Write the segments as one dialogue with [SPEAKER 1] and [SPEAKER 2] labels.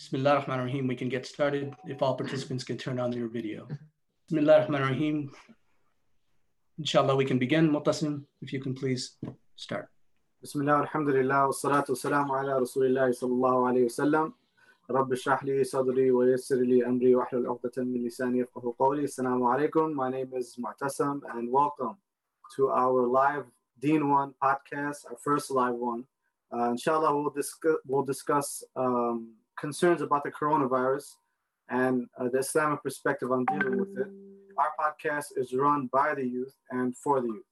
[SPEAKER 1] Bismillah ar-Rahman ar-Rahim, we can get started if all participants can turn on their video. Bismillah ar-Rahman ar-Rahim. Inshallah, we can begin. Mutasim, if you can please start.
[SPEAKER 2] Bismillah, alhamdulillah, wa salatu salamu ala rasulillah sallallahu alayhi wa sallam. Rabbi shrah sadri wa yassir li amri wa ahlul uqdatan min lisani yafqahu qawli. Assalamu alaikum. My name is Mu'tasim and welcome to our live Deen One podcast, our first live one. Uh, inshallah, we'll, discuss, we'll discuss um, concerns about the coronavirus and uh, the Islamic perspective on dealing with it. Our podcast is run by the youth and for the youth.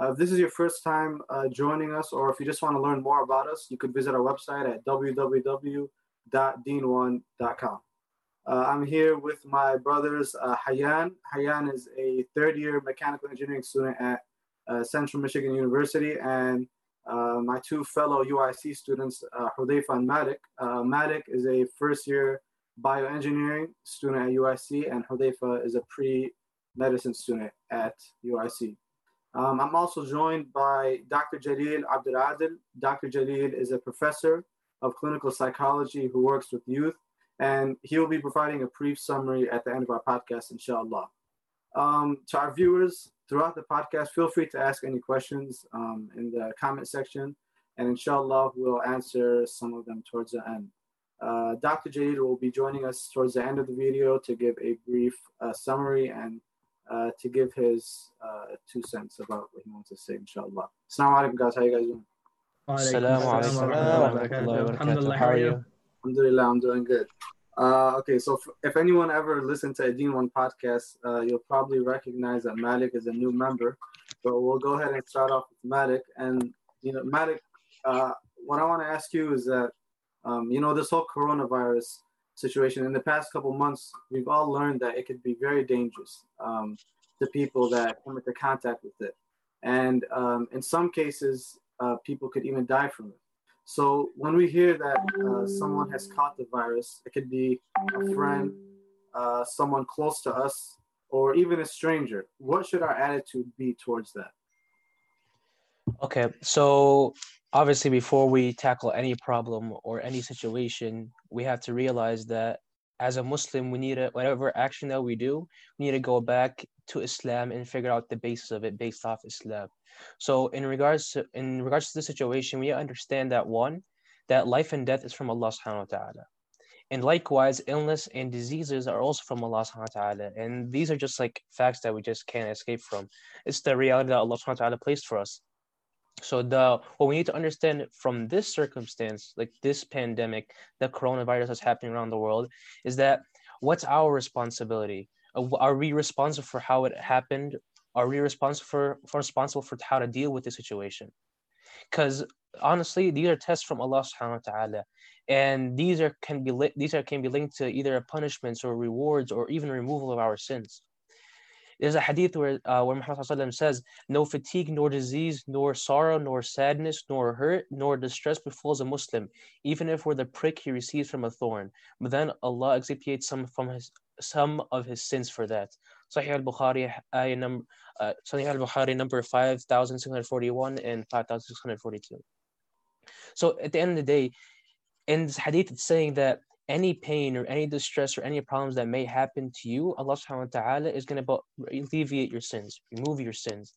[SPEAKER 2] Uh, if this is your first time uh, joining us, or if you just want to learn more about us, you could visit our website at www.deen1.com. Uh, I'm here with my brothers, uh, Hayyan. Hayyan is a third year mechanical engineering student at uh, Central Michigan University, and uh, my two fellow UIC students, uh, Hudayfa and Malik. Uh, is a first year bioengineering student at UIC, and Hudayfa is a pre medicine student at UIC. Um, I'm also joined by Dr. Jalil Abdul. Dr. Jalil is a professor of clinical psychology who works with youth, and he will be providing a brief summary at the end of our podcast, inshallah. Um, to our viewers, throughout the podcast, feel free to ask any questions um, in the comment section, and inshallah, we'll answer some of them towards the end. Uh, Dr. Jalil will be joining us towards the end of the video to give a brief uh, summary and uh, to give his uh, two cents about what he wants to say, inshallah. Assalamu alaikum, guys. How you guys doing?
[SPEAKER 3] Assalamu alaikum wa rahmatullahi wa barakatuh. How are you?
[SPEAKER 2] Alhamdulillah, I'm doing good. Uh, okay, so f- if anyone ever listened to a Deen One podcast, uh, you'll probably recognize that Malik is a new member. So we'll go ahead and start off with Malik. And you know, Malik, uh, what I want to ask you is that um, you know this whole coronavirus situation. In the past couple months, we've all learned that it could be very dangerous um, to people that come into contact with it, and um, in some cases, uh, people could even die from it. So when we hear that uh, someone has caught the virus, it could be a friend, uh, someone close to us, or even a stranger. What should our attitude be towards that?
[SPEAKER 3] Okay, so obviously, before we tackle any problem or any situation, we have to realize that as a Muslim, we need to, whatever action that we do, we need to go back to Islam and figure out the basis of it based off Islam. So in regards to in regards to the situation, we understand that one, that life and death is from Allah subhanahu wa ta'ala. And likewise, illness and diseases are also from Allah subhanahu wa ta'ala. And these are just like facts that we just can't escape from. It's the reality that Allah subhanahu wa ta'ala placed for us. So the what we need to understand from this circumstance, like this pandemic, the coronavirus that's happening around the world, is that what's our responsibility? Uh, are we responsible for how it happened? Are we responsible for, for responsible for how to deal with the situation? Because honestly, these are tests from Allah subhanahu wa ta'ala. And these are can be li- these are can be linked to either punishments or rewards or even removal of our sins. There's a hadith where, uh, where Muhammad says, No fatigue, nor disease, nor sorrow, nor sadness, nor hurt, nor distress befalls a Muslim, even if we're the prick he receives from a thorn. But then Allah expiates some from his some of his sins for that. Sahih al-Bukhari, ayah number, uh, Sahih al-Bukhari number 5641 and 5642. So at the end of the day, in this hadith, it's saying that any pain or any distress or any problems that may happen to you, Allah subhanahu wa ta'ala is going to alleviate your sins, remove your sins.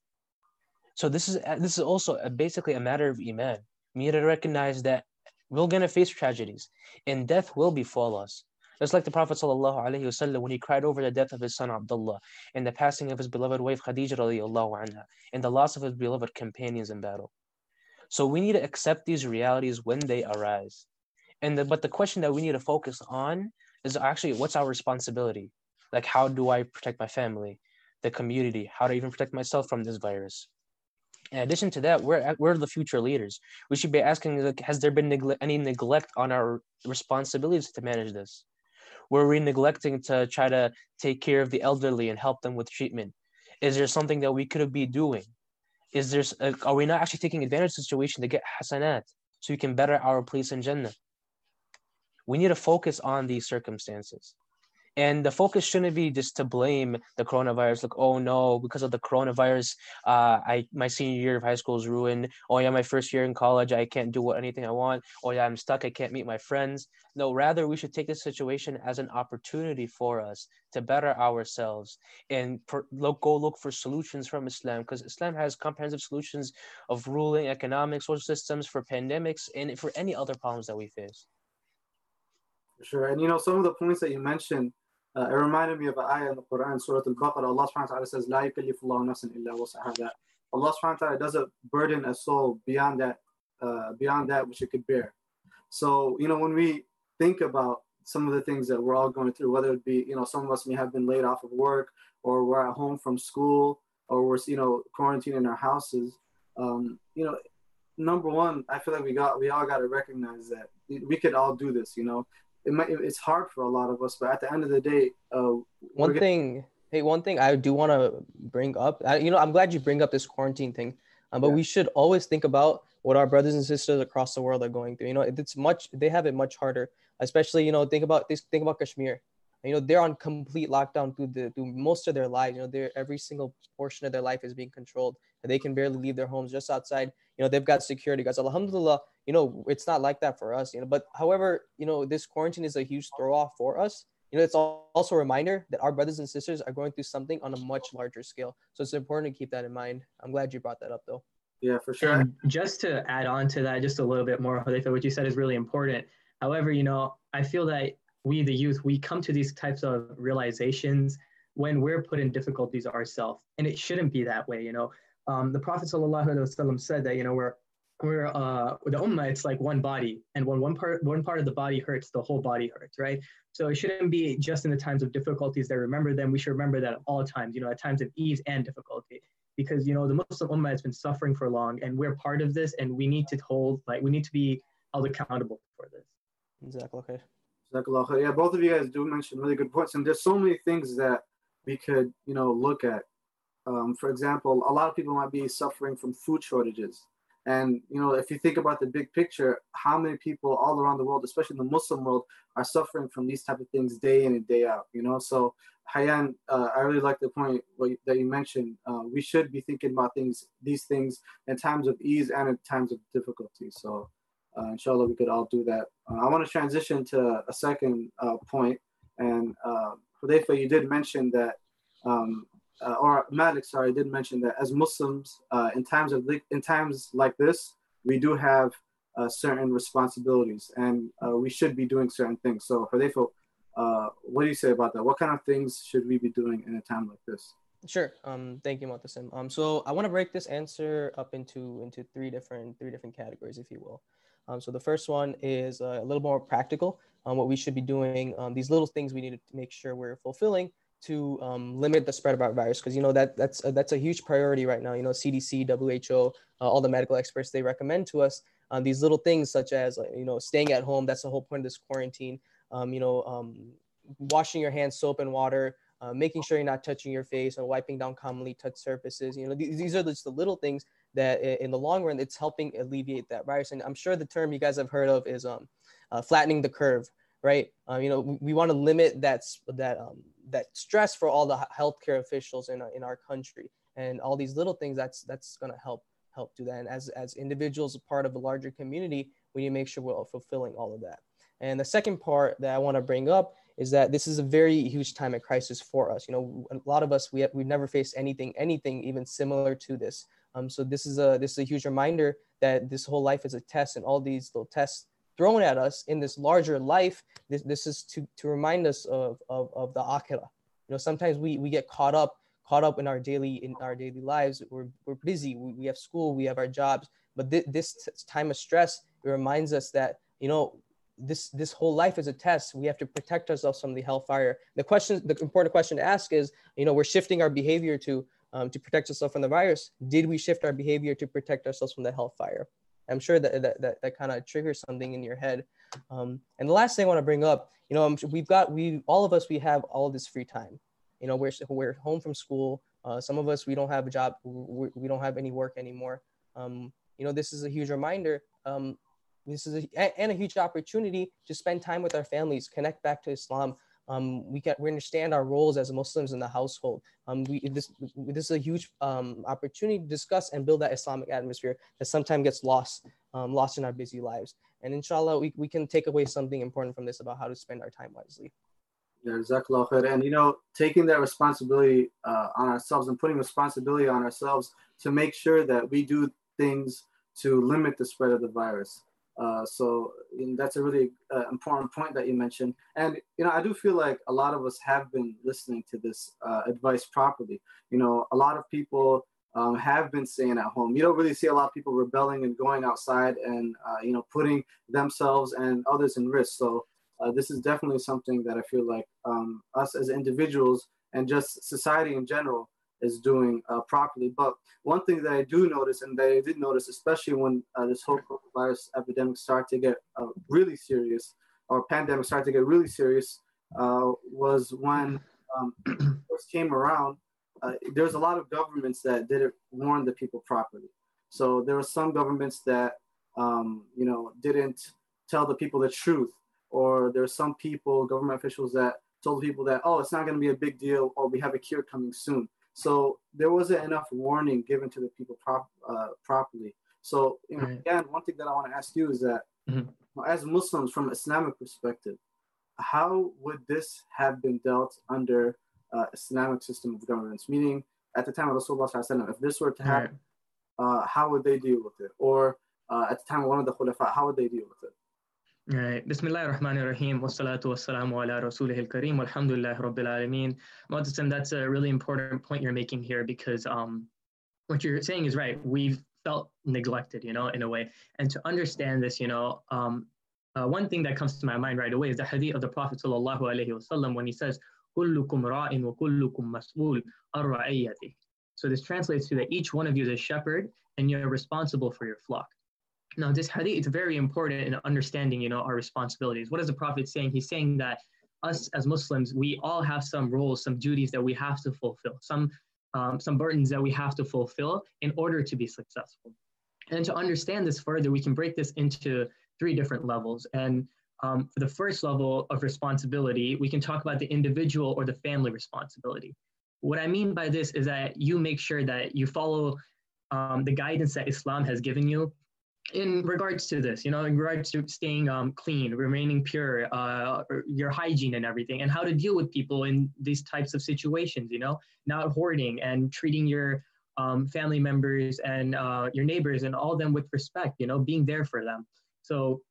[SPEAKER 3] So this is this is also a, basically a matter of iman. We need to recognize that we're going to face tragedies and death will befall us. Just like the Prophet ﷺ, when he cried over the death of his son Abdullah and the passing of his beloved wife Khadija anha, and the loss of his beloved companions in battle. So we need to accept these realities when they arise. And the, but the question that we need to focus on is actually what's our responsibility? Like how do I protect my family, the community? How to even protect myself from this virus? In addition to that, we're we're the future leaders. We should be asking, like, has there been negle- any neglect on our responsibilities to manage this? Were we neglecting to try to take care of the elderly and help them with treatment? Is there something that we could be doing? Is there, uh, are we not actually taking advantage of the situation to get hasanat so we can better our place in Jannah? We need to focus on these circumstances. And the focus shouldn't be just to blame the coronavirus. Like, oh no, because of the coronavirus, uh, I my senior year of high school is ruined. Oh yeah, my first year in college, I can't do what, anything I want. Oh yeah, I'm stuck. I can't meet my friends. No, rather we should take this situation as an opportunity for us to better ourselves and look, go look for solutions from Islam because Islam has comprehensive solutions of ruling, economic, social systems for pandemics and for any other problems that we face.
[SPEAKER 2] Sure. And you know, some of the points that you mentioned, uh, it reminded me of an ayah in the Quran, Surah Al-Baqarah. Allah subhanahu wa ta'ala says, La yukallifullahu nafsan illa wasa'ha. Allah subhanahu wa ta'ala doesn't burden a soul beyond that, uh, beyond that which it could bear. So, you know, when we think about some of the things that we're all going through, whether it be, you know, some of us may have been laid off of work or we're at home from school or we're, you know, quarantined in our houses, um, you know, number one, I feel like we got, we all got to recognize that we could all do this, you know, it might it's hard for a lot of us but at the end of the day uh,
[SPEAKER 4] one getting... thing hey one thing i do want to bring up I, you know i'm glad you bring up this quarantine thing um, but yeah. we should always think about what our brothers and sisters across the world are going through. You know it's much they have it much harder especially you know think about this think about kashmir. You know they're on complete lockdown through the through most of their lives. You know they're every single portion of their life is being controlled. They can barely leave their homes just outside. You know they've got security guys alhamdulillah you know it's not like that for us you know but however you know this quarantine is a huge throw off for us. You know it's also a reminder that our brothers and sisters are going through something on a much larger scale. So it's important to keep that in mind. I'm glad you brought that up though.
[SPEAKER 2] Yeah for sure.
[SPEAKER 5] And just to add on to that just a little bit more Hudayfa, what you said is really important. However you know i feel that we the youth we come to these types of realizations when we're put in difficulties ourselves and it shouldn't be that way you know. Um, the prophet ﷺ said that you know we're we're uh the ummah it's like one body and when one part one part of the body hurts the whole body hurts right? So it shouldn't be just in the times of difficulties that remember them. We should remember that at all times you know at times of ease and difficulty. Because you know the muslim ummah has been suffering for long and we're part of this and we need to hold like we need to be held accountable for this.
[SPEAKER 4] Exactly okay.
[SPEAKER 2] Yeah both of you guys do mention really good points and there's so many things that we could you know look at. Um, for example a lot of people might be suffering from food shortages and you know, if you think about the big picture, how many people all around the world, especially in the Muslim world, are suffering from these type of things day in and day out? You know, so Hayan, uh, I really like the point that you mentioned. Uh, we should be thinking about things, these things, in times of ease and in times of difficulty. So, uh, inshallah, we could all do that. Uh, I want to transition to a second uh, point, and uh, Hudayfa, you did mention that um, uh, or Malik, sorry, I did mention that as Muslims, uh, in times of in times like this, we do have uh, certain responsibilities, and uh, we should be doing certain things. So, Hudayfa, uh, what do you say about that? What kind of things should we be doing in a time like this?
[SPEAKER 4] Sure. Um, thank you, Mutasim. Um, so I want to break this answer up into into three different three different categories, if you will. Um, so the first one is uh, a little more practical on what we should be doing. Um, these little things we need to make sure we're fulfilling to um, limit the spread of our virus because you know that that's a, that's a huge priority right now. You know, CDC, WHO, uh, all the medical experts they recommend to us um, these little things such as you know staying at home. That's the whole point of this quarantine. Um, you know, um, washing your hands, soap and water. Uh, making sure you're not touching your face and wiping down commonly touched surfaces. You know, these, these are just the little things that in the long run, it's helping alleviate that virus. And I'm sure the term you guys have heard of is um, uh, flattening the curve, right? Um, you know, we, we want to limit that that um, that stress for all the healthcare officials in, in our country, and all these little things. That's that's going to help help do that. And as as individuals, a part of a larger community, we need to make sure we're fulfilling all of that. And the second part that I want to bring up is that this is a very huge time of crisis for us. You know, a lot of us we have, we've never faced anything anything even similar to this. Um, so this is a this is a huge reminder that this whole life is a test, and all these little tests thrown at us in this larger life, this, this is to, to remind us of, of, of the akhirah. You know, sometimes we, we get caught up, caught up in our daily, in our daily lives. We're, we're busy, we, we have school, we have our jobs, but th- this time of stress, it reminds us that, you know, this, this whole life is a test. We have to protect ourselves from the hellfire. The question, the important question to ask is, you know, we're shifting our behavior to, um, to protect ourselves from the virus. Did we shift our behavior to protect ourselves from the hellfire? I'm sure that that, that, that kind of triggers something in your head. Um, and the last thing I want to bring up, you know, we've got we all of us we have all this free time. You know, we're we're home from school. Uh, some of us we don't have a job. We, we don't have any work anymore. Um, you know, this is a huge reminder. Um, this is a, and a huge opportunity to spend time with our families, connect back to Islam, um, we can we understand our roles as Muslims in the household. Um, we, this, this is a huge um, opportunity to discuss and build that Islamic atmosphere that sometimes gets lost, um, lost in our busy lives. And inshallah, we, we can take away something important from this about how to spend our time wisely.
[SPEAKER 2] Yeah. And you know, taking that responsibility uh, on ourselves and putting responsibility on ourselves to make sure that we do things to limit the spread of the virus. Uh, so that's a really uh, important point that you mentioned. And you know, I do feel like a lot of us have been listening to this uh, advice properly. You know, a lot of people um, have been staying at home. You don't really see a lot of people rebelling and going outside and uh, you know putting themselves and others in risk. So uh, this is definitely something that I feel like um, us as individuals and just society in general is doing uh, properly. But one thing that I do notice, and that I did notice, especially when uh, this whole coronavirus epidemic started to get uh, really serious, or pandemic started to get really serious, uh, was when um, first came around. Uh, there's a lot of governments that didn't warn the people properly. So there were some governments that, um, you know, didn't tell the people the truth, or there's some people, government officials that told people that, oh, it's not going to be a big deal, or we have a cure coming soon. So there wasn't enough warning given to the people prop, uh, properly. So you know, right. again, one thing that I want to ask you is that, mm-hmm. as Muslims from Islamic perspective, how would this have been dealt under uh, Islamic system of governance? Meaning, at the time of Rasulullah, if this were to happen, right. uh, how would they deal with it? Or uh, at the time of one of the Khulafa, how would they deal with it?
[SPEAKER 5] Right. Bismillah ar-Rahman ar-Rahim. Wassalatu wassalamu ala rasulih al-kareem. Alhamdulillah rabbil alameen. Mu'tasim, that's a really important point you're making here because um, what you're saying is right. We've felt neglected, you know, in a way. And to understand this, you know, um, uh, one thing that comes to my mind right away is the hadith of the Prophet sallallahu alaihi wasallam when he says, "Kullukum ra'in wa kullukum mas'ul ar So this translates to that each one of you is a shepherd and you're responsible for your flock. Now, this hadith is very important in understanding, you know, our responsibilities. What is the Prophet saying? He's saying that us as Muslims, we all have some roles, some duties that we have to fulfill, some um, some burdens that we have to fulfill in order to be successful. And to understand this further, we can break this into three different levels. And um, for the first level of responsibility, we can talk about the individual or the family responsibility. What I mean by this is that you make sure that you follow um, the guidance that Islam has given you in regards to this, you know, in regards to staying um, clean, remaining pure, uh, your hygiene and everything, and how to deal with people in these types of situations, you know, not hoarding and treating your um, family members and uh, your neighbors and all them with respect, you know, being there for them. So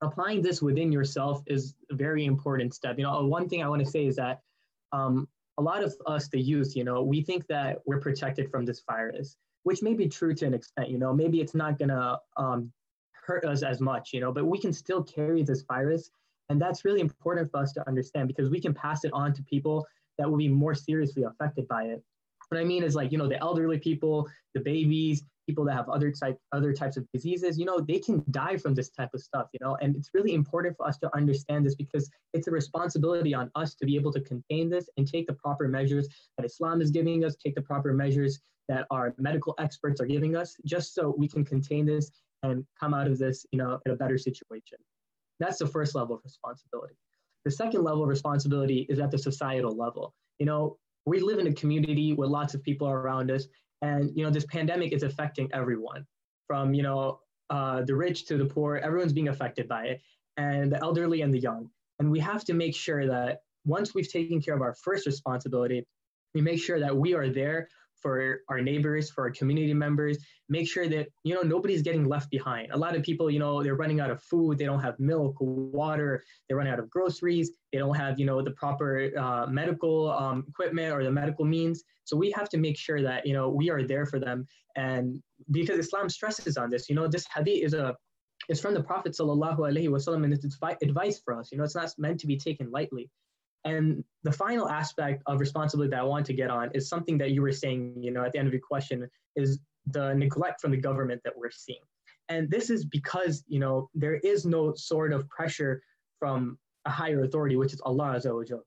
[SPEAKER 5] applying this within yourself is a very important step. You know, one thing I want to say is that um, a lot of us, the youth, you know, we think that we're protected from this virus which may be true to an extent. You know, maybe it's not gonna um, hurt us as much. You know, but we can still carry this virus, and that's really important for us to understand because we can pass it on to people that will be more seriously affected by it. What I mean is like you know the elderly people, the babies, people that have other type other types of diseases you know they can die from this type of stuff you know and it's really important for us to understand this because it's a responsibility on us to be able to contain this and take the proper measures that islam is giving us take the proper measures that our medical experts are giving us just so we can contain this and come out of this you know in a better situation that's the first level of responsibility the second level of responsibility is at the societal level you know we live in a community with lots of people are around us and you know, this pandemic is affecting everyone, from you know uh, the rich to the poor. Everyone's being affected by it, and the elderly and the young. And we have to make sure that once we've taken care of our first responsibility, we make sure that we are there for our neighbors, for our community members, make sure that, you know, nobody's getting left behind. A lot of people, you know, they're running out of food, they don't have milk, water, they run out of groceries, they don't have, you know, the proper uh, medical um, equipment or the medical means. So we have to make sure that, you know, we are there for them. And because Islam stresses on this, you know, this hadith is a it's from the Prophet sallallahu alaihi wasallam, and it's advice for us. You know, it's not meant to be taken lightly. And the final aspect of responsibility that I want to get on is something that you were saying, you know, at the end of your question, is the neglect from the government that we're seeing. And this is because, you know, there is no sort of pressure from a higher authority, which is Allah Azza.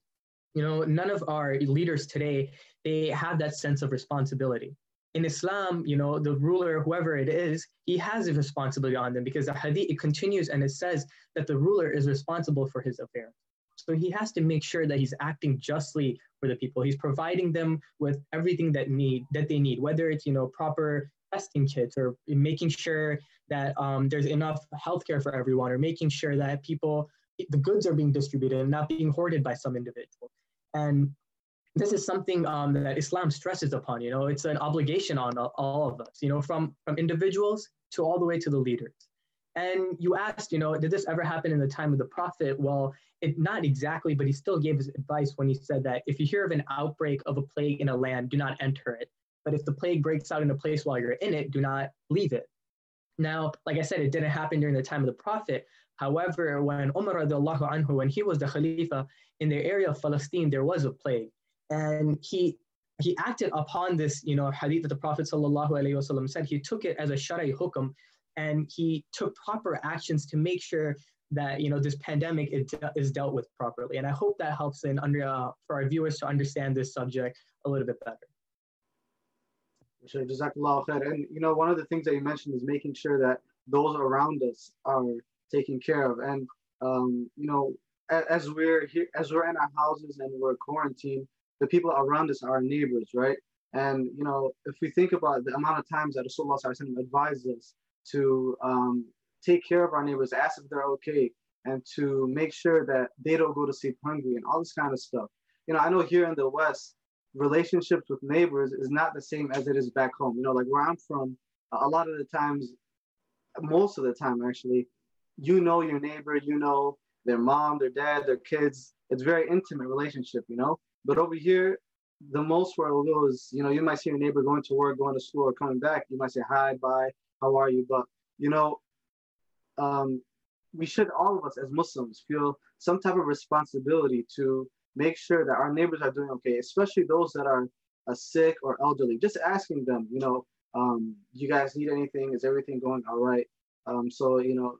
[SPEAKER 5] You know, none of our leaders today, they have that sense of responsibility. In Islam, you know, the ruler, whoever it is, he has a responsibility on them because the hadith it continues and it says that the ruler is responsible for his affairs. So he has to make sure that he's acting justly for the people. He's providing them with everything that need that they need, whether it's you know proper testing kits or making sure that um, there's enough healthcare for everyone, or making sure that people the goods are being distributed and not being hoarded by some individual. And this is something um, that Islam stresses upon. You know, it's an obligation on all of us. You know, from from individuals to all the way to the leaders. And you asked, you know, did this ever happen in the time of the Prophet? Well, it, not exactly, but he still gave his advice when he said that if you hear of an outbreak of a plague in a land, do not enter it. But if the plague breaks out in a place while you're in it, do not leave it. Now, like I said, it didn't happen during the time of the Prophet. However, when Umar radiallahu anhu, when he was the Khalifa in the area of Palestine, there was a plague. And he he acted upon this, you know, hadith that the Prophet sallallahu alaihi wasallam said. He took it as a shari hukum, and he took proper actions to make sure that you know this pandemic is, dealt with properly. And I hope that helps in under uh, for our viewers to understand this subject a little bit better.
[SPEAKER 2] Sure. And you know, one of the things that you mentioned is making sure that those around us are taken care of. And um, you know, as, we're here, as we're in our houses and we're quarantined, the people around us are our neighbors, right? And you know, if we think about the amount of times that Rasulullah advised us to um, take care of our neighbors, ask if they're okay, and to make sure that they don't go to sleep hungry and all this kind of stuff. You know, I know here in the West, relationships with neighbors is not the same as it is back home. You know, like where I'm from, a lot of the times, most of the time actually, you know your neighbor, you know their mom, their dad, their kids. It's very intimate relationship, you know. But over here, the most where it goes, you know, you might see your neighbor going to work, going to school, or coming back. You might say hi, bye, how are you? But you know, um, we should all of us as Muslims feel some type of responsibility to make sure that our neighbors are doing okay, especially those that are uh, sick or elderly. Just asking them, you know, um, you guys need anything? Is everything going all right? Um, so you know,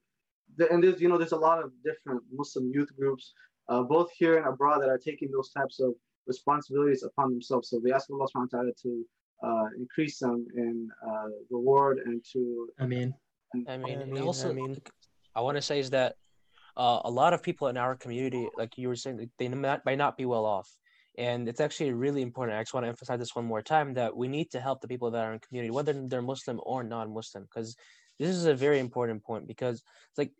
[SPEAKER 2] the, and there's you know there's a lot of different Muslim youth groups, uh, both here and abroad, that are taking those types of responsibilities upon themselves. So we ask Allah Subhanahu wa Taala to uh, increase them in uh, reward and to.
[SPEAKER 5] I mean.
[SPEAKER 3] I mean, and also, I mean, I want to say is that uh, a lot of people in our community, like you were saying, they might, might not be well off. And it's actually really important. I just want to emphasize this one more time that we need to help the people that are in community, whether they're Muslim or non-Muslim, because this is a very important point. Because it's like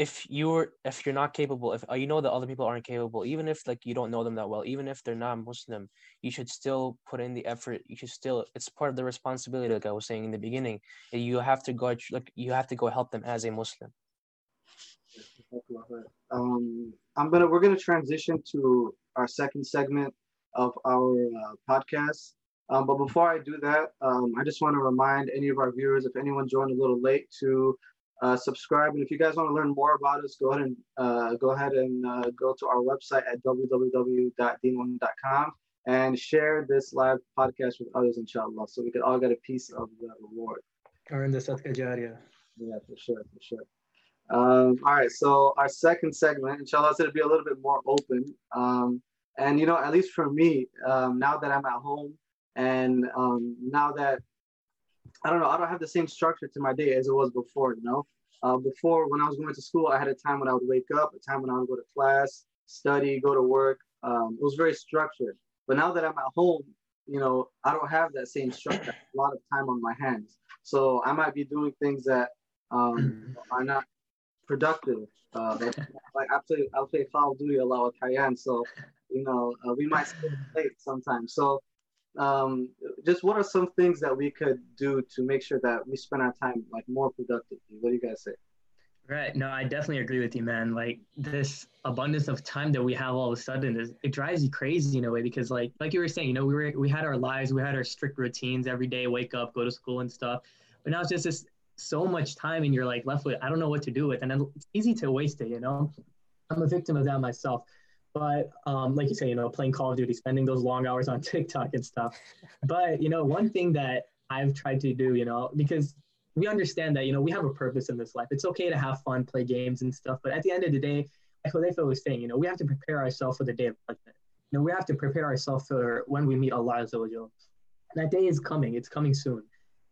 [SPEAKER 3] if you're if you're not capable, if uh, you know that other people aren't capable, even if like you don't know them that well, even if they're not Muslim, you should still put in the effort. You should still it's part of the responsibility, like I was saying in the beginning. You have to go like you have to go help them as a Muslim.
[SPEAKER 2] Um, I'm gonna we're gonna transition to our second segment of our uh, podcast. Um, but before I do that, um, I just want to remind any of our viewers, if anyone joined a little late, to uh, subscribe. And if you guys want to learn more about us, go ahead and uh, go ahead and uh, go to our website at www.deen1.com and share this live podcast with others, inshallah, so we could all get a piece of the reward.
[SPEAKER 5] Earn the sadqa
[SPEAKER 2] jariyah. Yeah, for sure, for sure. Um, all right, so our second segment, inshallah, going to be a little bit more open. Um, and, you know, at least for me, um, now that I'm at home and um, now that I don't know, I don't have the same structure to my day as it was before, you know? Uh, before, when I was going to school, I had a time when I would wake up, a time when I would go to class, study, go to work. Um, it was very structured. But now that I'm at home, you know, I don't have that same structure, a lot of time on my hands. So I might be doing things that um, are not productive. Uh, like I play, I play Call of Duty a lot with Hayan, so you know uh, we might stay late sometimes. So um, just what are some things that we could do to make sure that we spend our time like more productively? What do you guys say?
[SPEAKER 5] Right. No, I definitely agree with you, man. Like this abundance of time that we have all of a sudden is it drives you crazy in a way because like like you were saying, you know, we were we had our lives, we had our strict routines every day, wake up, go to school and stuff. But now it's just this so much time and you're like left with I don't know what to do with. And it's easy to waste it, you know. I'm a victim of that myself. But um, like you say, you know, playing Call of Duty, spending those long hours on TikTok and stuff. But you know, one thing that I've tried to do, you know, because we understand that you know we have a purpose in this life. It's okay to have fun, play games and stuff, but at the end of the day, like Hudayfa was saying, you know, we have to prepare ourselves for the day of judgment. You know, we have to prepare ourselves for when we meet Allah That day is coming. It's coming soon.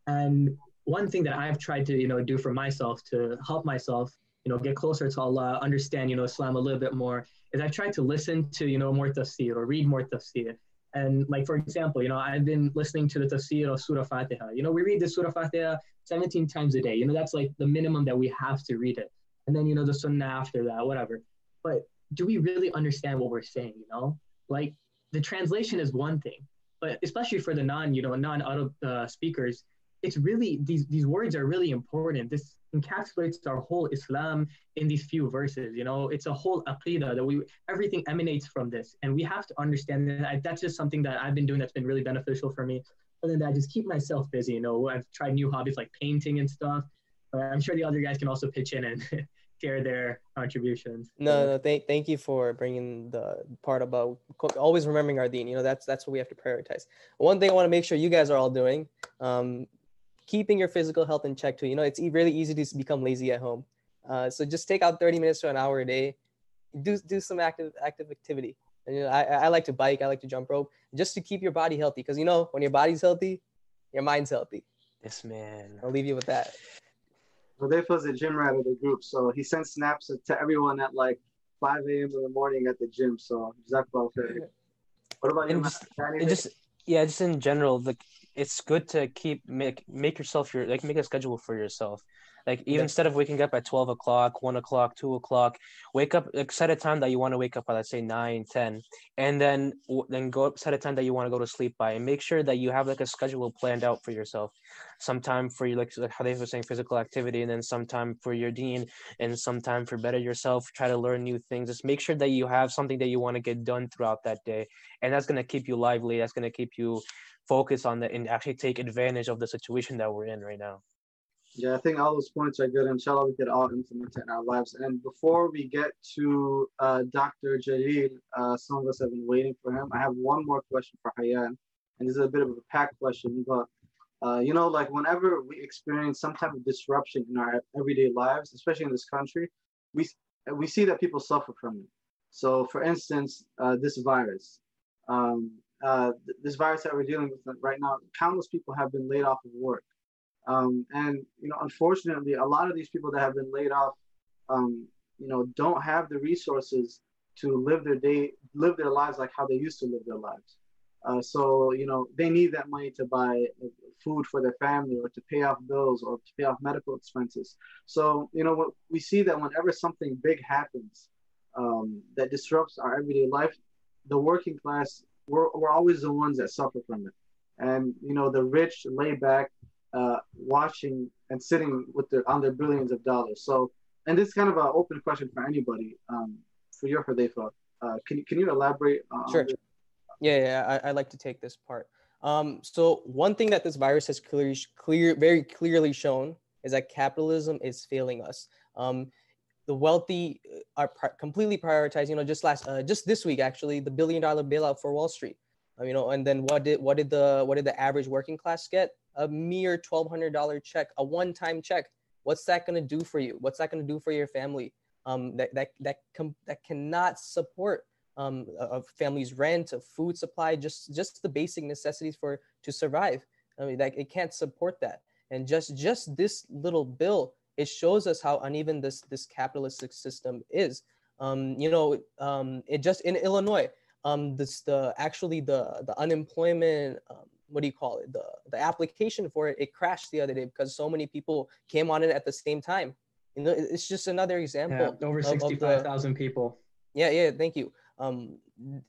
[SPEAKER 5] And one thing that I've tried to, you know, do for myself to help myself, you know, get closer to Allah, understand, you know, Islam a little bit more, is I've tried to listen to, you know, more tafsir or read more tafsir. And like, for example, you know, I've been listening to the tafsir of Surah Fatiha. You know, we read the Surah Fatiha 17 times a day. You know, that's like the minimum that we have to read it. And then, you know, the sunnah after that, whatever. But do we really understand what we're saying, you know? Like, the translation is one thing, but especially for the non, you know, non-auto uh, speakers, it's really, these, these words are really important. This encapsulates our whole Islam in these few verses. You know, it's a whole aqidah that we everything emanates from this, and we have to understand that. That's just something that I've been doing that's been really beneficial for me. Other than that, I just keep myself busy. You know, I've tried new hobbies like painting and stuff. But I'm sure the other guys can also pitch in and share their contributions.
[SPEAKER 4] No, no, thank thank you for bringing the part about always remembering our deen. You know, that's that's what we have to prioritize. One thing I want to make sure you guys are all doing. Um, keeping your physical health in check too. You know, it's really easy to become lazy at home. Uh, so just take out 30 minutes to an hour a day, do do some active active activity. And, you know, I, I like to bike, I like to jump rope, just to keep your body healthy. Because you know, when your body's healthy, your mind's healthy.
[SPEAKER 3] Yes, man.
[SPEAKER 4] I'll leave you with that.
[SPEAKER 2] Hudayfa's a gym rat of the group, so he sends snaps to everyone at like 5 a.m. in the morning at the gym. So Jazakallah What about you?
[SPEAKER 3] Just, just yeah, just in general, like it's good to keep make make yourself your like make a schedule for yourself. Like even yeah. instead of waking up at 12 o'clock, 1 o'clock, 2 o'clock, wake up, like set a time that you want to wake up by, let's say 9, 10, and then then go set a time that you want to go to sleep by and make sure that you have like a schedule planned out for yourself. Some time for you, like, like how they were saying, physical activity, and then some time for your deen, and some time for better yourself, try to learn new things. Just make sure that you have something that you want to get done throughout that day. And that's going to keep you lively. That's going to keep you focused on that and actually take advantage of the situation that we're in right now.
[SPEAKER 2] Yeah, I think all those points are good. Inshallah, we could all implement it in our lives. And before we get to uh, Dr. Jalil, uh, some of us have been waiting for him. I have one more question for Hayyan, and this is a bit of a packed question, but uh, you know, like whenever we experience some type of disruption in our everyday lives, especially in this country, we we see that people suffer from it. So, for instance, uh, this virus, um, uh, this virus that we're dealing with right now, countless people have been laid off of work. Um, and you know, unfortunately, a lot of these people that have been laid off, um, you know, don't have the resources to live their day, live their lives like how they used to live their lives. Uh, so you know, they need that money to buy food for their family, or to pay off bills, or to pay off medical expenses. So you know, what we see that whenever something big happens um, that disrupts our everyday life, the working class we're, we're always the ones that suffer from it. And you know, the rich lay back uh, watching and sitting with their on their billions of dollars. So, and this is kind of an open question for anybody. Um, for your Hudayfa, uh, can can you elaborate?
[SPEAKER 4] sure. Yeah, yeah, I, I like to take this part. Um, so one thing that this virus has clearly, clear, very clearly shown is that capitalism is failing us. Um, the wealthy uh, are completely prioritized. You know, just last, uh, just this week actually, the billion dollar bailout for Wall Street. Uh, you know, and then what did what did the what did the average working class get? a mere $1,200 check, a one-time check. What's that to do for you? What's that to do for your family? Um, that that that com- that cannot support um, a, family's rent, a food supply, just just the basic necessities for to survive. I mean, that it can't support that. And just just this little bill, it shows us how uneven this this capitalistic system is. Um, you know, um, it just in Illinois, um, this the actually the the unemployment um, what do you call it? The the application for it it crashed the other day because so many people came on it at the same time. You know it's just another example
[SPEAKER 5] yeah, over 65,000 people.
[SPEAKER 4] Yeah yeah thank you. Um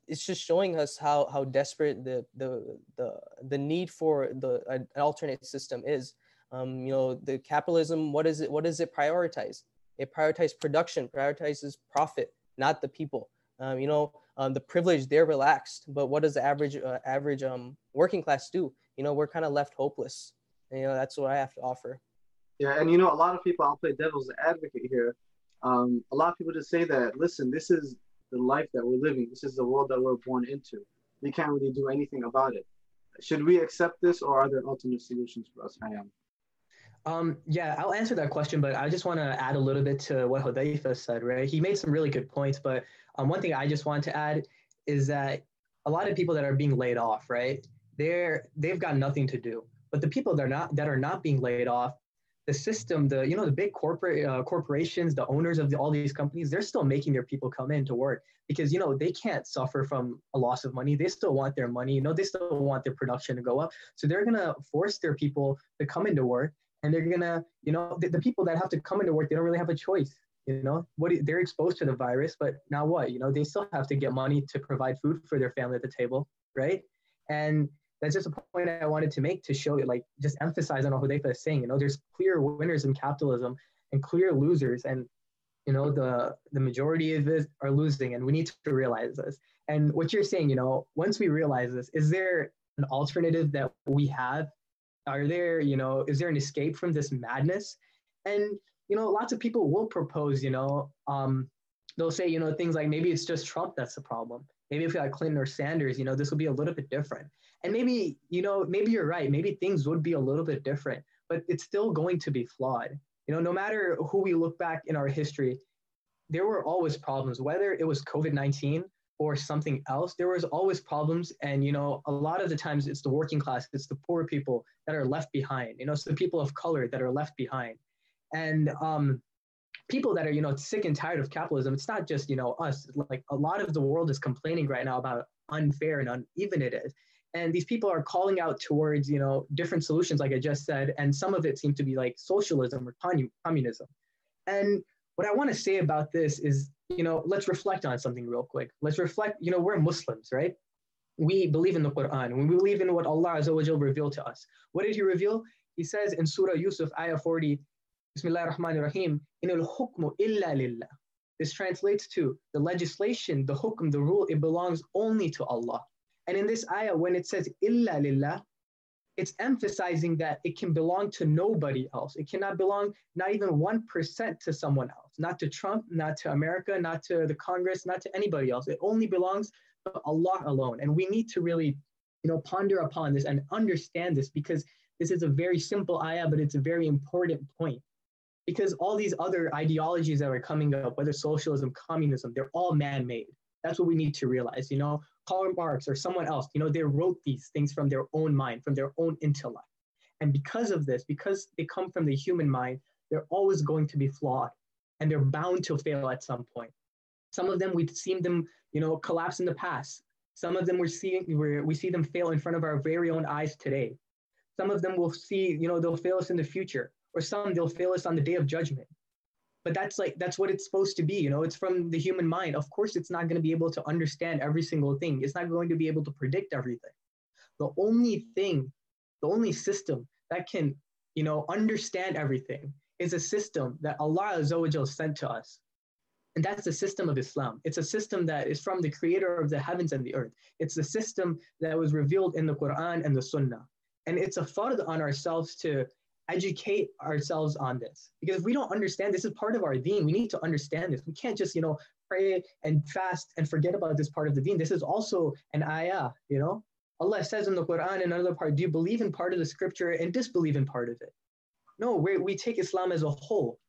[SPEAKER 4] it's just showing us how how desperate the the the the need for the an alternate system is um you know the capitalism what is it what does it prioritize? It prioritizes production prioritizes profit not the people. Um, you know um, the privilege they're relaxed but what does the average uh, average um, working class do? You know we're kind of left hopeless. And, you know that's what i have to offer.
[SPEAKER 2] Yeah and you know a lot of people i'll play devil's advocate here. Um, a lot of people just say that listen this is the life that we're living. This is the world that we're born into. We can't really do anything about it. Should we accept this or are there alternate solutions for us? Hayyan?
[SPEAKER 5] Um, yeah, I'll answer that question, but I just want to add a little bit to what Hudayfa said, right? He made some really good points, but um, one thing I just want to add is that a lot of people that are being laid off, right? They're they've got nothing to do. But the people that are not that are not being laid off, the system, the you know the big corporate uh, corporations, the owners of the, all these companies, they're still making their people come in to work because you know they can't suffer from a loss of money. They still want their money. You know they still want their production to go up. So they're gonna force their people to come into work, and they're gonna you know the, the people that have to come into work, they don't really have a choice. You know what they're exposed to the virus, but now what? You know they still have to get money to provide food for their family at the table, right? And that's just a point I wanted to make to show you, like, just emphasize on what is saying. You know, there's clear winners in capitalism and clear losers, and you know, the the majority of it are losing, and we need to realize this. And what you're saying, you know, once we realize this, is there an alternative that we have? Are there, you know, is there an escape from this madness? And you know, lots of people will propose, you know, um, they'll say, you know, things like maybe it's just Trump that's the problem. Maybe if we had Clinton or Sanders, you know, this would be a little bit different. And maybe, you know, maybe you're right. Maybe things would be a little bit different, but it's still going to be flawed. You know, no matter who we look back in our history, there were always problems, whether it was COVID 19 or something else, there was always problems. And, you know, a lot of the times it's the working class, it's the poor people that are left behind, you know, it's the people of color that are left behind. And, um, people that are you know sick and tired of capitalism it's not just you know us like a lot of the world is complaining right now about unfair and uneven it is and these people are calling out towards you know different solutions like i just said and some of it seems to be like socialism or communism and what i want to say about this is you know let's reflect on something real quick. Let's reflect you know we're muslims right? We believe in the quran. We believe in what allah Azza revealed to us. What did he reveal? He says in surah yusuf ayah 40 bismillah ar-rahman ar-rahim in al-hukmu illa lillah. This translates to the legislation the hukm the rule it belongs only to allah. And in this ayah, when it says illa lillah, it's emphasizing that it can belong to nobody else. It cannot belong not even 1% to someone else, not to Trump, not to America, not to the Congress, not to anybody else. It only belongs to Allah alone. And we need to really, you know, ponder upon this and understand this because this is a very simple ayah, but it's a very important point. Because all these other ideologies that are coming up, whether socialism, communism, they're all man-made. That's what we need to realize. You know, Karl Marx or someone else, you know, they wrote these things from their own mind, from their own intellect. And because of this, because they come from the human mind, they're always going to be flawed and they're bound to fail at some point. Some of them we've seen them, you know, collapse in the past. Some of them we're seeing we we see them fail in front of our very own eyes today. Some of them will see, you know, they'll fail us in the future, or some they'll fail us on the day of judgment but that's like that's what it's supposed to be you know? It's from the human mind. Of course it's not going to be able to understand every single thing. It's not going to be able to predict everything. The only thing the only system that can you know understand everything is a system that allah Azza sent to us. And that's the system of islam. It's a system that is from the creator of the heavens and the earth. It's a system that was revealed in the quran and the sunnah. And it's a fard on ourselves to educate ourselves on this. Because if we don't understand this is part of our deen. We need to understand this. We can't just you know pray and fast and forget about this part of the deen. This is also an ayah you know? Allah says in the quran in another part do you believe in part of the scripture and disbelieve in part of it? No we we take islam as a whole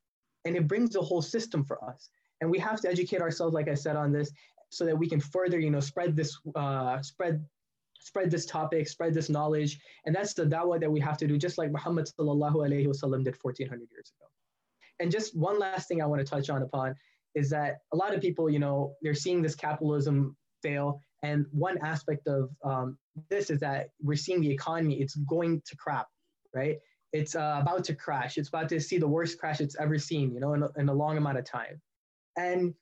[SPEAKER 5] and it brings a whole system for us. And we have to educate ourselves like i said on this so that we can further you know spread this uh, spread spread this topic, spread this knowledge. And that's the dawah that we have to do, just like Muhammad sallallahu alayhi wasallam did 1400 years ago. And just one last thing I want to touch on upon is that a lot of people, you know, they're seeing this capitalism fail. And one aspect of um, this is that we're seeing the economy, it's going to crap, right? It's uh, about to crash. It's about to see the worst crash it's ever seen, you know, in a, in a long amount of time. And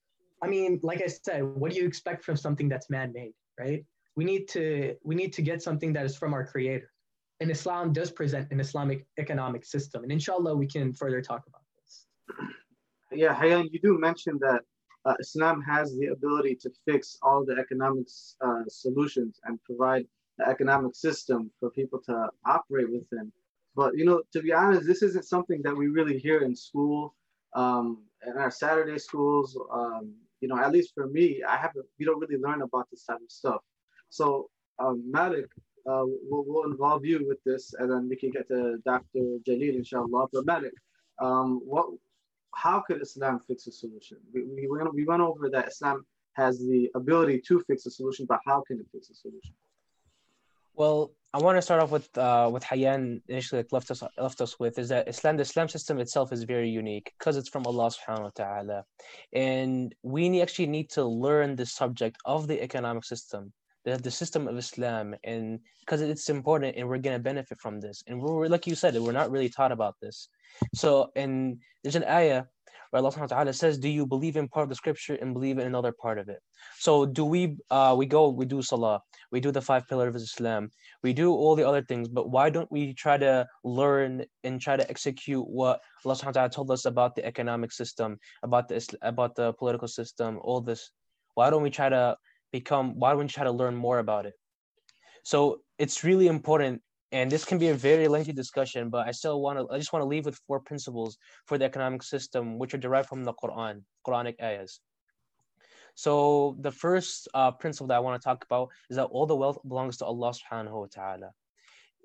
[SPEAKER 5] I mean, like I said, what do you expect from something that's man made, right? We need to we need to get something that is from our creator. And islam does present an islamic economic system. And inshallah we can further talk about this.
[SPEAKER 2] Yeah Hayan, you do mention that uh, islam has the ability to fix all the economic uh, solutions and provide the economic system for people to operate within. But you know to be honest this isn't something that we really hear in school um, in our saturday schools. Um, you know at least for me i haven't we don't really learn about this type of stuff so, um, Malik, uh, we'll, we'll, involve you with this, and then we can get to Dr. Jalil, inshallah. But Malik, um, what, how could Islam fix a solution? We, we, we went over that Islam has the ability to fix a solution, but how can it fix a solution?
[SPEAKER 3] Well, I want to start off with uh, Hayyan initially like left us left us with is that Islam the Islam system itself is very unique because it's from Allah subhanahu wa ta'ala. And we actually need to learn the subject of the economic system, the, the system of Islam, and because it's important and we're gonna benefit from this. And we're like you said, we're not really taught about this. So and there's an ayah where Allah subhanahu wa ta'ala says, Do you believe in part of the scripture and believe in another part of it? So do we uh we go, we do salah, we do the five pillars of Islam, we do all the other things, but why don't we try to learn and try to execute what Allah subhanahu wa ta'ala told us about the economic system, about the about the political system, all this? Why don't we try to become why don't you try to learn more about it? So it's really important and this can be a very lengthy discussion but i still want to i just want to leave with four principles for the economic system which are derived from the quran quranic ayahs. So the first uh, principle that i want to talk about is that all the wealth belongs to allah subhanahu wa ta'ala.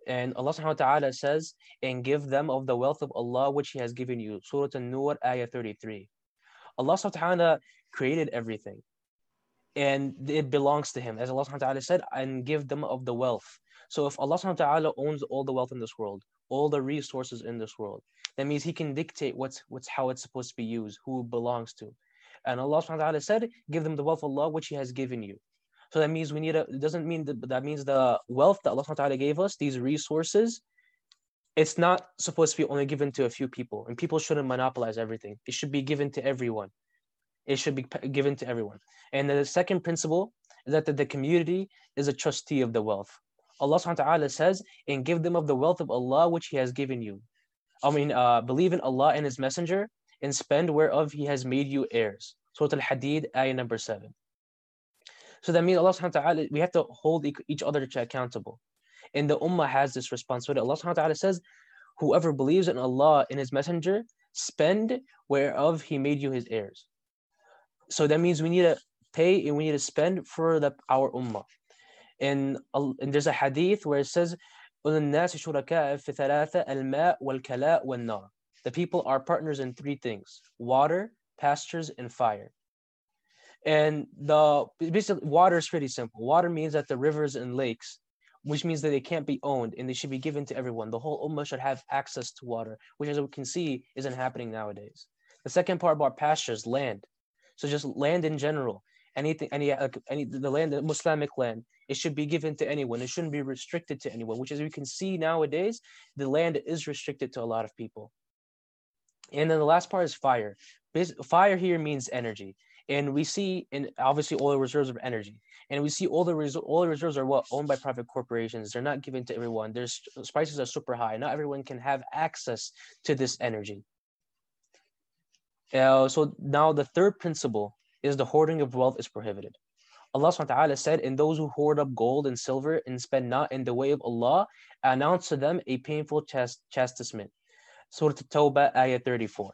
[SPEAKER 3] And allah subhanahu wa ta'ala says and give them of the wealth of allah which he has given you. Surah an-nur ayah 33 allah subhanahu wa ta'ala created everything and it belongs to him as allah subhanahu wa ta'ala said and give them of the wealth so if Allah subhanahu wa ta'ala owns all the wealth in this world, all the resources in this world, that means he can dictate what's what's how it's supposed to be used, who it belongs to. And Allah subhanahu wa ta'ala said, give them the wealth of Allah which He has given you. So that means we need a it doesn't mean that that means the wealth that Allah subhanahu wa ta'ala gave us, these resources, it's not supposed to be only given to a few people. And people shouldn't monopolize everything. It should be given to everyone. It should be given to everyone. And the second principle is that the, community is a trustee of the wealth. Allah subhanahu wa ta'ala says, and give them of the wealth of Allah which He has given you. I mean, uh, believe in Allah and His Messenger and spend whereof He has made you heirs. Surah Al Hadid, ayah number 7. So that means Allah subhanahu wa ta'ala, we have to hold each other accountable. And the Ummah has this responsibility. Allah subhanahu wa ta'ala says, Whoever believes in Allah and His Messenger, spend whereof He made you His heirs. So that means we need to pay and we need to spend for the, our Ummah And, in there's a hadith where it says The people are partners in three things water, pastures, and fire. And the basically water is pretty simple. Water means that the rivers and lakes, which means that they can't be owned and they should be given to everyone. The whole ummah should have access to water, which as we can see isn't happening nowadays. The second part about pastures, land. So just land in general anything any uh, any the land the Islamic land it should be given to anyone. It shouldn't be restricted to anyone which as we can see nowadays the land is restricted to a lot of people. And then the last part is fire. Fire here means energy. And we see and obviously oil reserves of energy. And we see all the res- oil reserves are what? Owned by private corporations. They're not given to everyone. Their prices are super high. Not everyone can have access to this energy uh, so now the third principle is the hoarding of wealth is prohibited. Allah subhanahu wa ta'ala said, And those who hoard up gold and silver and spend not in the way of Allah, announce to them a painful chast- chastisement. Surah Tawbah, ayah 34.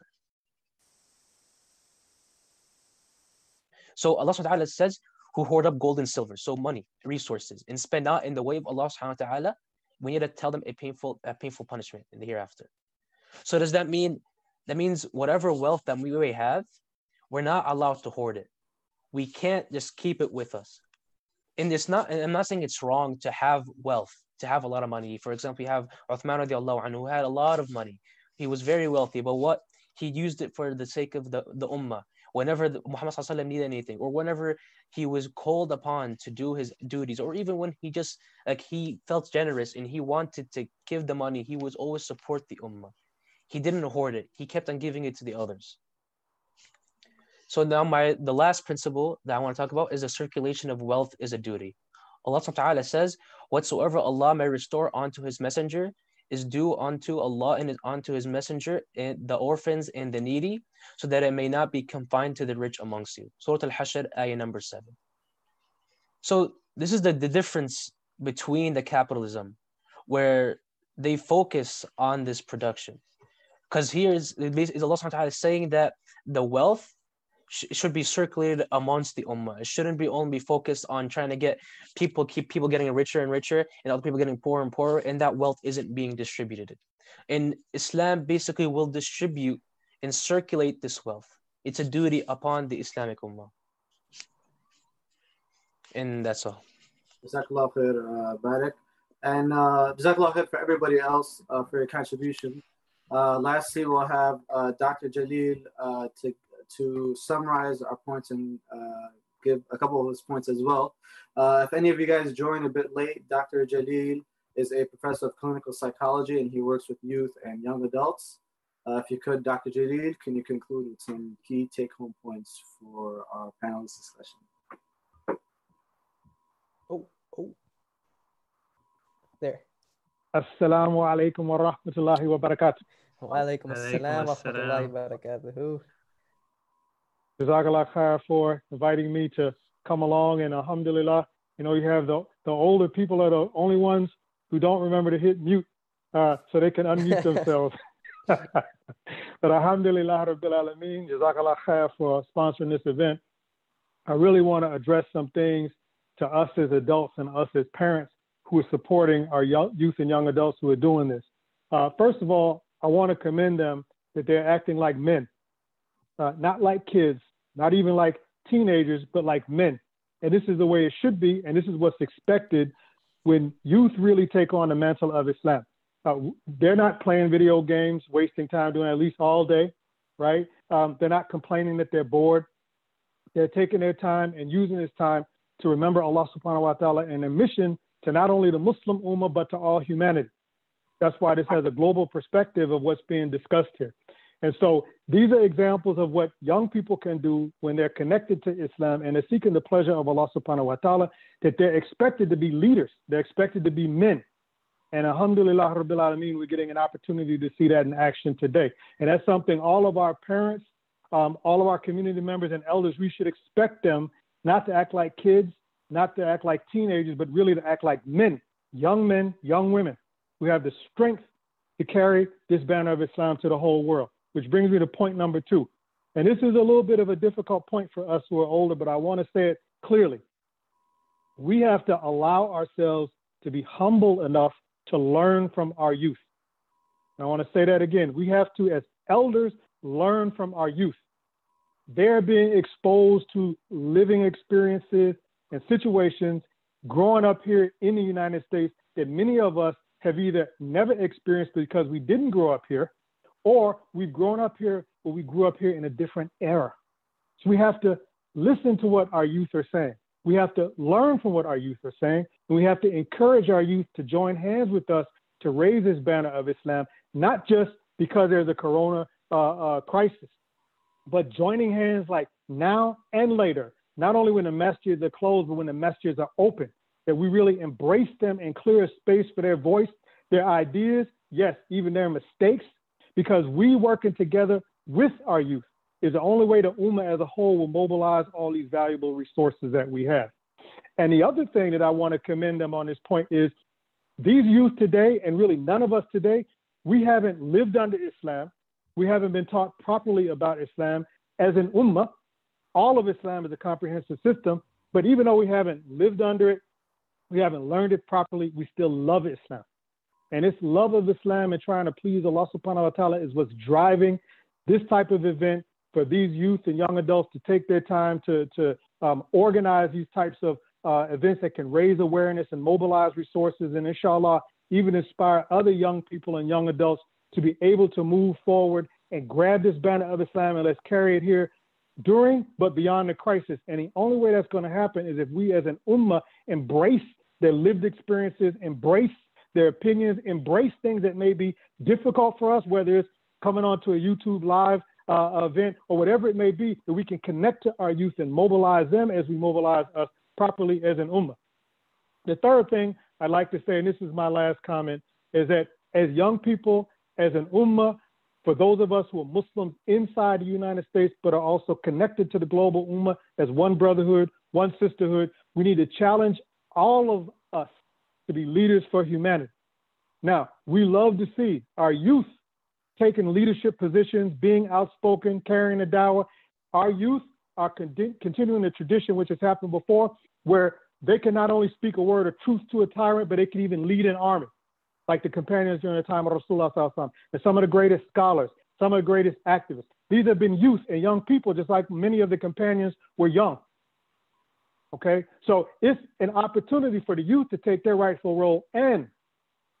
[SPEAKER 3] So Allah subhanahu wa ta'ala says, who hoard up gold and silver, so money, resources, and spend not in the way of Allah subhanahu wa ta'ala, we need to tell them a painful, a painful punishment in the hereafter. So does that mean that means whatever wealth that we may have, we're not allowed to hoard it. We can't just keep it with us. And it's not, and I'm not saying it's wrong to have wealth, to have a lot of money. For example, you have Uthman radiallahu who had a lot of money. He was very wealthy, but what? He used it for the sake of the, the ummah. Whenever the, Muhammad needed anything, or whenever he was called upon to do his duties, or even when he just like he felt generous and he wanted to give the money, he was always support the ummah. He didn't hoard it. He kept on giving it to the others. So now my the last principle that I want to talk about is the circulation of wealth is a duty. Allah subhanahu wa ta'ala says, Whatsoever Allah may restore unto his messenger is due unto Allah and unto his messenger and the orphans and the needy, so that it may not be confined to the rich amongst you. Surah Al-Hashr, ayah number seven. So this is the, the difference between the capitalism where they focus on this production. Because here is, is Allah ta'ala saying that the wealth sh- should be circulated amongst the ummah. It shouldn't be only focused on trying to get people keep people getting richer and richer and other people getting poorer and poorer, and that wealth isn't being distributed. And Islam basically will distribute and circulate this wealth. It's a duty upon the Islamic ummah. And that's all.
[SPEAKER 2] Jazakallah khair, uh, Barak. And uh, Jazakallah khair for everybody else uh, for your contribution. Uh, lastly, we'll have uh, Dr. Jalil uh, to, to summarize our points and give a couple of his points as well. If any of you guys join a bit late, Dr. Jalil is a professor of clinical psychology and he works with youth and young adults. Uh, if you could, Dr. Jalil, can you conclude with some key take home points for our panelist discussion?
[SPEAKER 4] Oh, oh. There.
[SPEAKER 6] Assalamu alaikum wa rahmatullahi wa barakatuh.
[SPEAKER 4] Wa alaikum
[SPEAKER 5] Alaikum
[SPEAKER 4] assalam wa
[SPEAKER 5] assalam.
[SPEAKER 4] rahmatullahi wa barakatuhu.
[SPEAKER 6] Jazakallah khair for inviting me to come along and alhamdulillah, you know, you have the, the older people are the only ones who don't remember to hit mute uh, so they can unmute themselves. but alhamdulillah rabbil alameen, Jazakallah khair for sponsoring this event. I really want to address some things to us as adults and us as parents who are supporting our youth and young adults who are doing this. Uh, first of all, I want to commend them that they're acting like men, uh, not like kids, not even like teenagers, but like men. And this is the way it should be, and this is what's expected when youth really take on the mantle of Islam. Uh, they're not playing video games, wasting time doing at least all day, right? Um, they're not complaining that they're bored. They're taking their time and using this time to remember Allah subhanahu wa ta'ala and a mission to not only the Muslim Ummah, but to all humanity. That's why this has a global perspective of what's being discussed here. And so these are examples of what young people can do when they're connected to Islam and they're seeking the pleasure of Allah subhanahu wa ta'ala, that they're expected to be leaders. They're expected to be men. And alhamdulillah, Rabbil Alameen, we're getting an opportunity to see that in action today. And that's something all of our parents, um, all of our community members and elders, we should expect them not to act like kids, not to act like teenagers, but really to act like men, young men, young women. We have the strength to carry this banner of Islam to the whole world, which brings me to point number two. And this is a little bit of a difficult point for us who are older, but I want to say it clearly. We have to allow ourselves to be humble enough to learn from our youth. And I want to say that again. We have to, as elders, learn from our youth. They're being exposed to living experiences and situations growing up here in the United States that many of us have either never experienced because we didn't grow up here, or we've grown up here, but we grew up here in a different era. So we have to listen to what our youth are saying. We have to learn from what our youth are saying, and we have to encourage our youth to join hands with us to raise this banner of Islam, not just because there's a corona uh, uh, crisis, but joining hands like now and later, not only when the masjids are closed, but when the masjids are open, that we really embrace them and clear a space for their voice, their ideas, yes, even their mistakes, because we working together with our youth is the only way the Ummah as a whole will mobilize all these valuable resources that we have. And the other thing that I want to commend them on this point is these youth today, and really none of us today, we haven't lived under Islam. We haven't been taught properly about Islam as an Ummah. All of Islam is a comprehensive system, but even though we haven't lived under it, we haven't learned it properly, we still love Islam. And this love of Islam and trying to please Allah subhanahu wa ta'ala is what's driving this type of event for these youth and young adults to take their time to, to um, organize these types of uh, events that can raise awareness and mobilize resources and inshallah even inspire other young people and young adults to be able to move forward and grab this banner of Islam and let's carry it here during but beyond the crisis. And the only way that's going to happen is if we as an ummah embrace their lived experiences, embrace their opinions, embrace things that may be difficult for us, whether it's coming onto a YouTube live uh, event or whatever it may be, that we can connect to our youth and mobilize them as we mobilize us properly as an ummah. The third thing I'd like to say, and this is my last comment, is that as young people, as an ummah, for those of us who are Muslims inside the United States, but are also connected to the global ummah as one brotherhood, one sisterhood, we need to challenge all of us to be leaders for humanity. Now, we love to see our youth taking leadership positions, being outspoken, carrying the dawah. Our youth are con- continuing the tradition which has happened before, where they can not only speak a word of truth to a tyrant, but they can even lead an army, like the companions during the time of Rasulullah and some of the greatest scholars, some of the greatest activists. These have been youth and young people, just like many of the companions were young. Okay, so it's an opportunity for the youth to take their rightful role and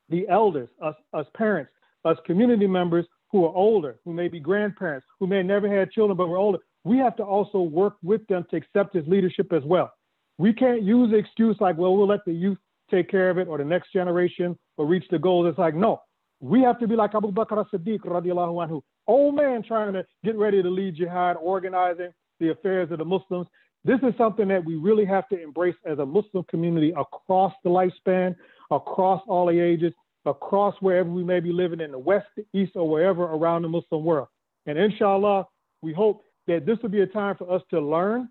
[SPEAKER 6] the elders, us, us parents, us community members who are older, who may be grandparents, who may never had children but were older. We have to also work with them to accept his leadership as well. We can't use the excuse like, well, we'll let the youth take care of it or the next generation or reach the goals. It's like, no, we have to be like Abu Bakr as-Siddiq radiallahu anhu, old man trying to get ready to lead jihad, organizing the affairs of the Muslims. This is something that we really have to embrace as a Muslim community across the lifespan, across all the ages, across wherever we may be living in the West, the East, or wherever around the Muslim world. And inshallah, we hope that this will be a time for us to learn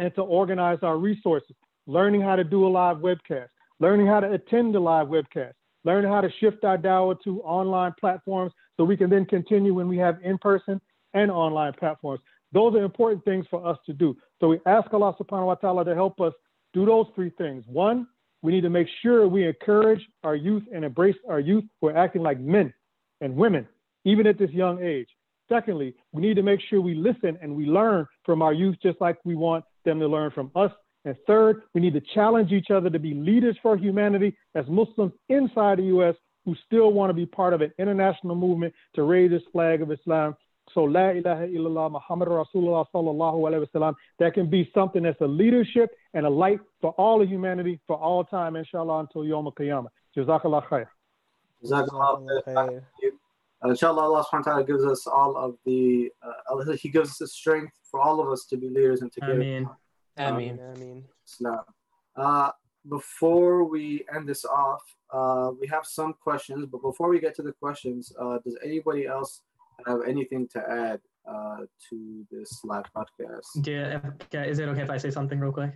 [SPEAKER 6] and to organize our resources, learning how to do a live webcast, learning how to attend a live webcast, learning how to shift our dawah to online platforms so we can then continue when we have in-person and online platforms. Those are important things for us to do. So we ask Allah subhanahu wa ta'ala to help us do those three things. One, we need to make sure we encourage our youth and embrace our youth who are acting like men and women, even at this young age. Secondly, we need to make sure we listen and we learn from our youth just like we want them to learn from us. And third, we need to challenge each other to be leaders for humanity as Muslims inside the U.S. who still want to be part of an international movement to raise this flag of Islam so La ilaha illallah Muhammad Rasulullah sallallahu alayhi wasallam. That can be something that's a leadership and a light for all of humanity for all time, inshallah, until Yom Qiyamah. Jazakallah khair.
[SPEAKER 2] Jazakallah khair. Uh, inshallah, Allah subhanahu wa ta'ala gives us all of the, uh, He gives us the strength for all of us to be leaders and to give
[SPEAKER 5] Ameen.
[SPEAKER 3] Ameen.
[SPEAKER 4] Ameen.
[SPEAKER 2] Islam. Uh, before we end this off, uh, we have some questions, but before we get to the questions, uh, does anybody else have anything to add uh, to this live podcast?
[SPEAKER 5] Yeah, okay. Is it okay if I say something real quick?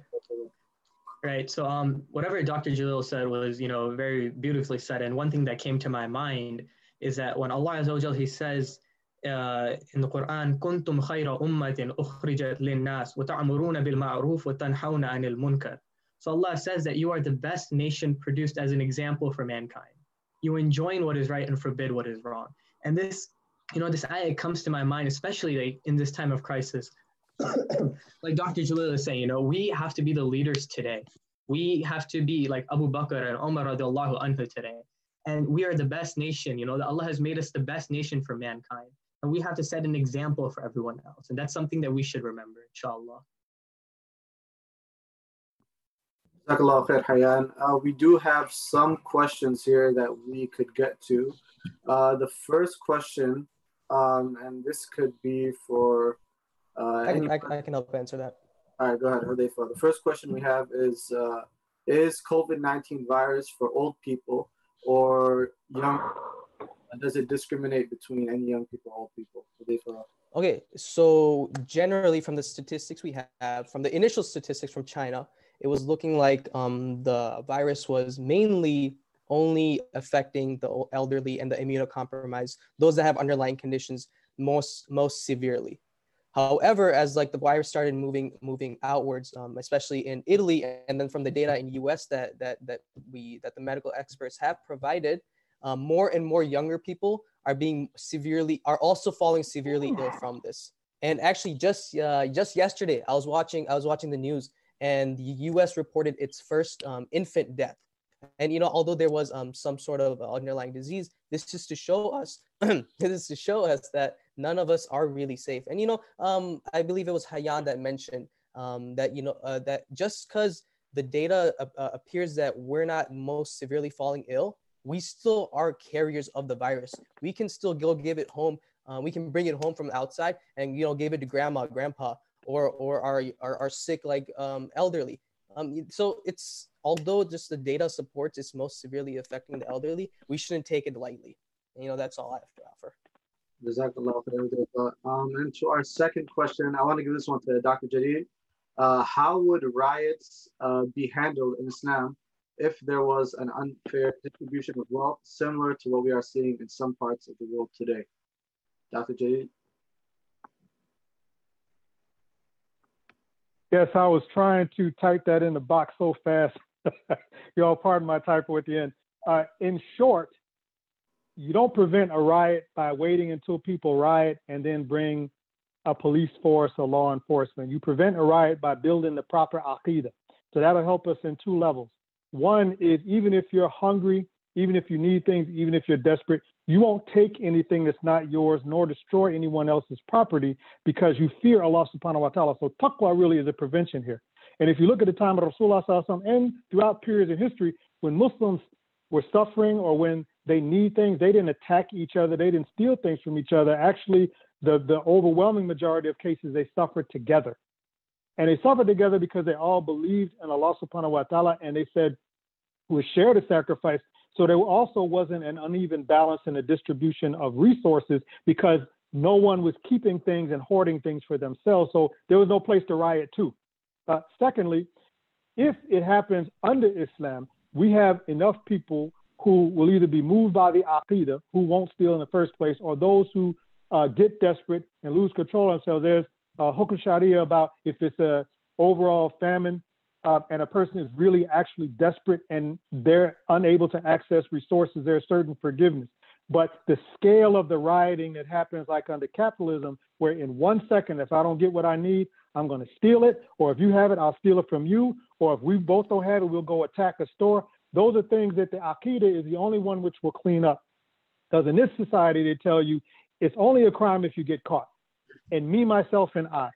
[SPEAKER 5] Right. So, um, whatever Dr. Jalil said was, you know, very beautifully said. And one thing that came to my mind is that when Allah Azza wa Jal, He says uh, in the Quran, "Kuntum khayra ummatin ukhrijat linnas wa ta'muruna bil ma'ruf wa tanhawna 'anil munkar." So Allah says that you are the best nation produced as an example for mankind. You enjoin what is right and forbid what is wrong. And this you know, this ayah comes to my mind, especially like in this time of crisis. like Dr. Jalil is saying, you know, we have to be the leaders today. We have to be like Abu Bakr and Umar radiallahu anhu today. And we are the best nation, you know, that Allah has made us the best nation for mankind. And we have to set an example for everyone else. And that's something that we should remember, inshallah.
[SPEAKER 2] Jazakallah khair, Hayyan. Uh, we do have some questions here that we could get to. Uh, the first question um, and this could be for. Uh,
[SPEAKER 4] I, can, I, I, can help answer that.
[SPEAKER 2] All right, go ahead, Hudayfa. The first question we have is uh, Is COVID 19 virus for old people or young? Does it discriminate between any young people old people?
[SPEAKER 4] Okay, so generally, from the statistics we have, from the initial statistics from China, it was looking like um, the virus was mainly only affecting the elderly and the immunocompromised, those that have underlying conditions most most severely. However, as like the virus started moving moving outwards, um, especially in Italy, and then from the data in U.S. that that that we that the medical experts have provided, um, more and more younger people are being severely are also falling severely ill from this. And actually, just uh, just yesterday, I was watching I was watching the news, and the U.S. reported its first um, infant death and you know, although there was um, some sort of underlying disease, this is to show us, this is to show us that none of us are really safe. And you know, um, I believe it was Hayyan that mentioned um, that you know uh, that just because the data uh, uh, appears that we're not most severely falling ill, we still are carriers of the virus. We can still go give it home. Uh, we can bring it home from outside and you know give it to grandma, grandpa, or or our our, our sick like um, elderly. Um, so it's although just the data supports it's most severely affecting the elderly, we shouldn't take it lightly. And, you know, that's all I have to offer.
[SPEAKER 2] Um, and to our second question, I want to give this one to Dr. Jalil. Uh, how would riots uh, be handled in Islam if there was an unfair distribution of wealth, similar to what we are seeing in some parts of the world today? Dr. J.
[SPEAKER 6] Yes, I was trying to type that in the box so fast. Y'all pardon my typo at the end. Uh, in short, you don't prevent a riot by waiting until people riot and then bring a police force or law enforcement. You prevent a riot by building the proper aqidah. So that'll help us in two levels. One is even if you're hungry, even if you need things, even if you're desperate, you won't take anything that's not yours nor destroy anyone else's property because you fear Allah subhanahu wa ta'ala. So taqwa really is a prevention here. And if you look at the time of Rasulullah and throughout periods in history, when Muslims were suffering or when they need things, they didn't attack each other, they didn't steal things from each other. Actually, the, the overwhelming majority of cases, they suffered together. And they suffered together because they all believed in Allah subhanahu wa ta'ala and they said, we share the sacrifice. So there also wasn't an uneven balance in the distribution of resources because no one was keeping things and hoarding things for themselves. So there was no place to riot to. Uh, secondly, if it happens under Islam, we have enough people who will either be moved by the aqidah, who won't steal in the first place, or those who uh, get desperate and lose control of themselves. There's a hukm sharia about if it's a overall famine uh, and a person is really actually desperate and they're unable to access resources, there's certain forgiveness. But the scale of the rioting that happens like under capitalism, where in one second, if I don't get what I need, I'm going to steal it, or if you have it, I'll steal it from you, or if we both don't have it, we'll go attack a store. Those are things that the aqidah is the only one which will clean up. Because in this society, they tell you it's only a crime if you get caught. And me, myself, and I.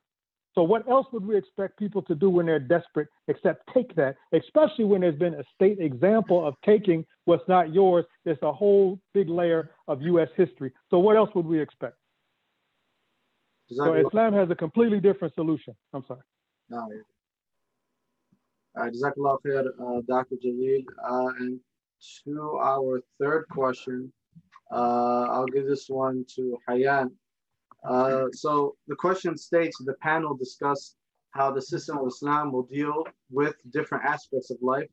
[SPEAKER 6] So what else would we expect people to do when they're desperate except take that, especially when there's been a state example of taking what's not yours. There's a whole big layer of U.S. history. So what else would we expect? So Islam has a completely different solution. I'm sorry.
[SPEAKER 2] No, uh, Jazakallah khair, uh, Dr. Jalil. Uh, and to our third question, uh, I'll give this one to Hayyan. Uh, so the question states the panel discussed how the system of Islam will deal with different aspects of life,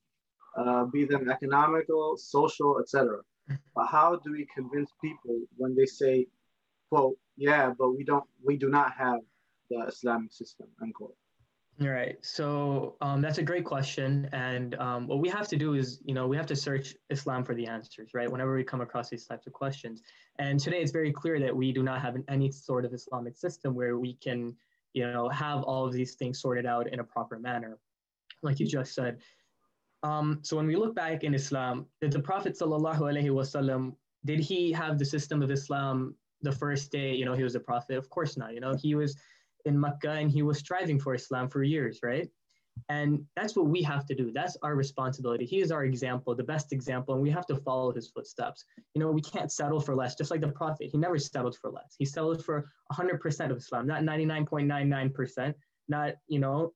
[SPEAKER 2] uh, be them economical, social, etc. But how do we convince people when they say, "quote Yeah, but we don't, we do not have the Islamic system." Unquote.
[SPEAKER 5] All right. So um, that's a great question. And um, what we have to do is, you know, we have to search Islam for the answers, right? Whenever we come across these types of questions. And today it's very clear that we do not have any sort of Islamic system where we can, you know, have all of these things sorted out in a proper manner, like you just said. Um, so when we look back in Islam, did the Prophet wasallam did he have the system of Islam the first day? You know, he was a prophet. Of course not. You know, he was in Mecca and he was striving for Islam for years, right? And that's what we have to do. That's our responsibility. He is our example, the best example, and we have to follow his footsteps. You know, we can't settle for less, just like the Prophet. He never settled for less. He settled for 100% of Islam, not 99.99%, not, you know,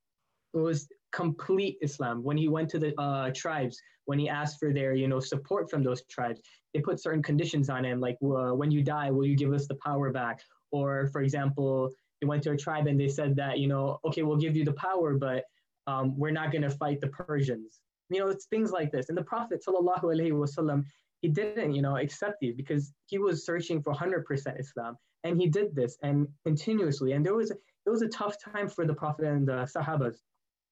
[SPEAKER 5] it was complete Islam. When he went to the uh, tribes, when he asked for their, you know, support from those tribes, they put certain conditions on him, like when you die, will you give us the power back? Or, for example, they went to a tribe and they said that, you know, okay, we'll give you the power, but um, we're not going to fight the Persians. You know, it's things like this. And the Prophet, sallallahu alaihi wasallam, he didn't, you know, accept these because he was searching for 100% Islam. And he did this and continuously. And there was, it was a tough time for the Prophet and the Sahabas.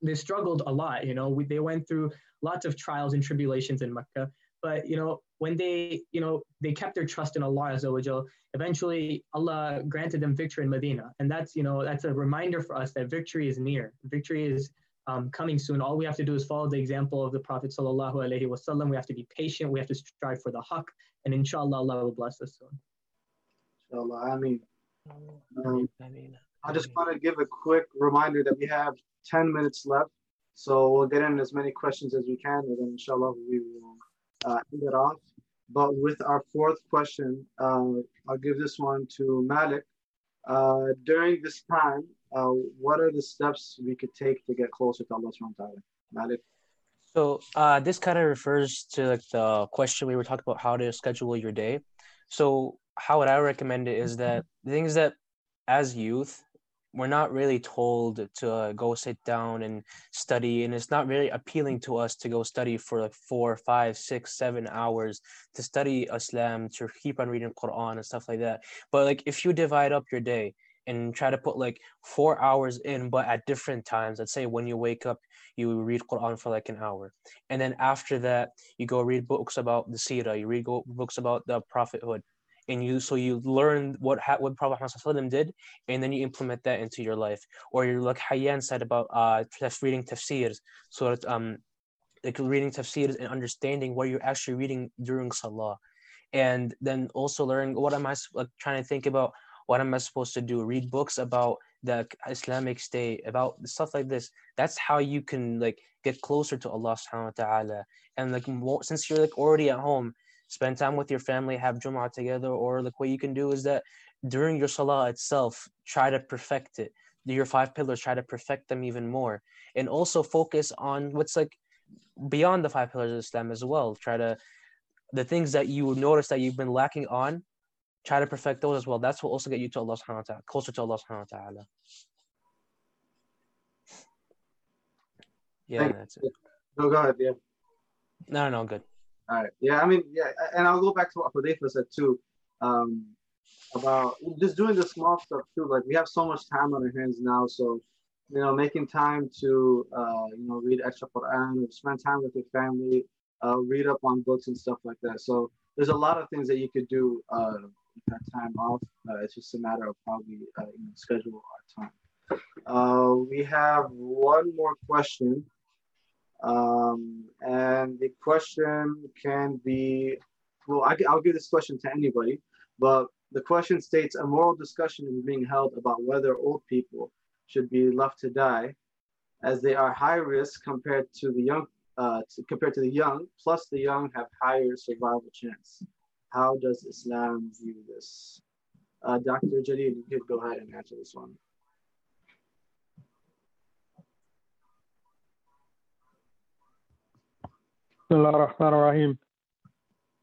[SPEAKER 5] They struggled a lot, you know, we, they went through lots of trials and tribulations in Mecca. But, you know, when they, you know, they kept their trust in Allah Azza eventually Allah granted them victory in Medina. And that's, you know, that's a reminder for us that victory is near. Victory is um, coming soon. All we have to do is follow the example of the Prophet Sallallahu Alaihi Wasallam. We have to be patient. We have to strive for the haqq. And inshallah, Allah will bless us soon.
[SPEAKER 2] Inshallah, I mean, um, I just want to give a quick reminder that we have 10 minutes left. So we'll get in as many questions as we can, and then inshallah we will uh, end it off. But with our fourth question, uh, I'll give this one to Malik. Uh, during this time, uh, what are the steps we could take to get closer to Allah subhanahu wa ta'ala? Malik.
[SPEAKER 3] So uh, this kind of refers to like the question we were talking about how to schedule your day. So how would I recommend it is that the things that as youth we're not really told to uh, go sit down and study and it's not really appealing to us to go study for like four five six seven hours to study islam to keep on reading quran and stuff like that but like if you divide up your day and try to put like four hours in, but at different times. Let's say when you wake up, you read Quran for like an hour, and then after that, you go read books about the Sirah, you read books about the prophethood, and you so you learn what what Prophet Muhammad did, and then you implement that into your life. Or you're like Hayyan said about uh reading tafsirs, so that, um like reading tafsirs and understanding what you're actually reading during salah. And then also learn what am i like trying to think about what am i supposed to do? Read books about the islamic state about stuff like this. That's how you can like get closer to allah subhanahu wa ta'ala. And like more, since you're like already at home spend time with your family have Jumu'ah together or like what you can do is that during your salah itself try to perfect it Do your five pillars try to perfect them even more and also focus on what's like beyond the five pillars of islam as well try to the things that you notice that you've been lacking on, try to perfect those as well. That's what also get you to Allah subhanahu wa ta'ala, closer to Allah subhanahu wa ta'ala. Yeah, that's it.
[SPEAKER 2] No, go ahead, yeah.
[SPEAKER 3] No, no, no, good.
[SPEAKER 2] All right. Yeah, I mean, yeah, and I'll go back to what Hudayfa said too, um, about just doing the small stuff too. Like we have so much time on our hands now, so you know, making time to uh, you know read extra Quran spend time with your family, uh, read up on books and stuff like that. So there's a lot of things that you could do uh, with that time off. Uh, it's just a matter of how we uh, you know, schedule our time. Uh, we have one more question. Um, and the question can be, well, I, I'll give this question to anybody, but the question states a moral discussion is being held about whether old people should be left to die as they are high risk compared to the young uh, to, compared to the young, plus the young have higher survival chance. How does Islam view this? Uh, Dr. Jalil, you could go ahead and answer this one.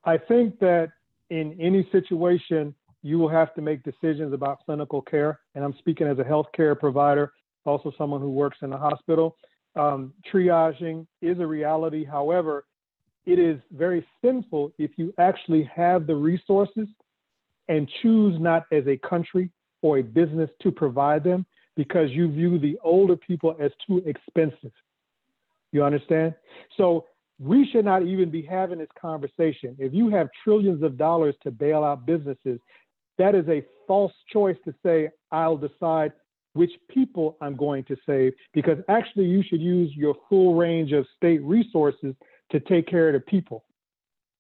[SPEAKER 6] I think that in any situation, you will have to make decisions about clinical care. And I'm speaking as a healthcare provider, also someone who works in a hospital um, triaging is a reality. However, it is very sinful if you actually have the resources and choose not as a country or a business to provide them because you view the older people as too expensive. You understand? So we should not even be having this conversation. If you have trillions of dollars to bail out businesses, that is a false choice to say, I'll decide which people I'm going to save, because actually you should use your full range of state resources to take care of the people.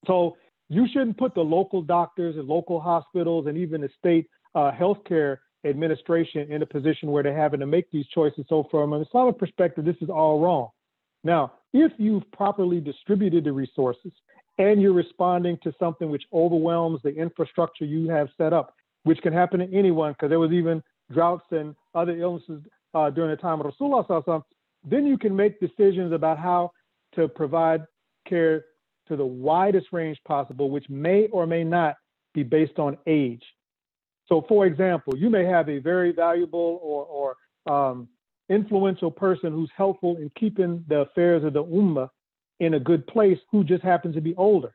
[SPEAKER 6] So you shouldn't put the local doctors and local hospitals and even the state uh, healthcare administration in a position where they're having to make these choices. So from an Islamic perspective, this is all wrong. Now, if you've properly distributed the resources and you're responding to something which overwhelms the infrastructure you have set up, which can happen to anyone, because there was even droughts and other illnesses uh, during the time of Rasulullah, then you can make decisions about how to provide care to the widest range possible, which may or may not be based on age. So, for example, you may have a very valuable or, or um, influential person who's helpful in keeping the affairs of the ummah in a good place who just happens to be older.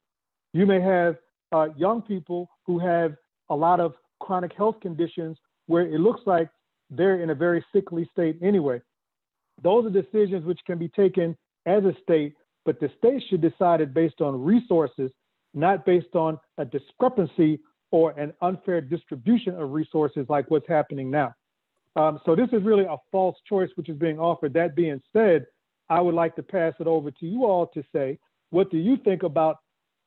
[SPEAKER 6] You may have uh, young people who have a lot of chronic health conditions where it looks like they're in a very sickly state anyway. Those are decisions which can be taken as a state, but the state should decide it based on resources, not based on a discrepancy or an unfair distribution of resources like what's happening now. Um, so this is really a false choice which is being offered. That being said, I would like to pass it over to you all to say, what do you think about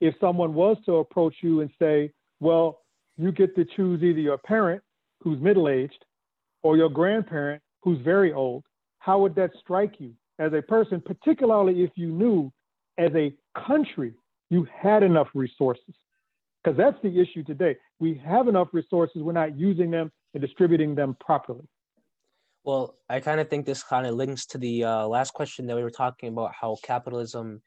[SPEAKER 6] if someone was to approach you and say, well, you get to choose either your parent who's middle aged or your grandparent who's very old, how would that strike you as a person, particularly if you knew as a country you had enough resources? Because that's the issue today. We have enough resources, we're not using them and distributing them properly.
[SPEAKER 3] Well, I kind of think this kind of links to the uh, last question that we were talking about how capitalism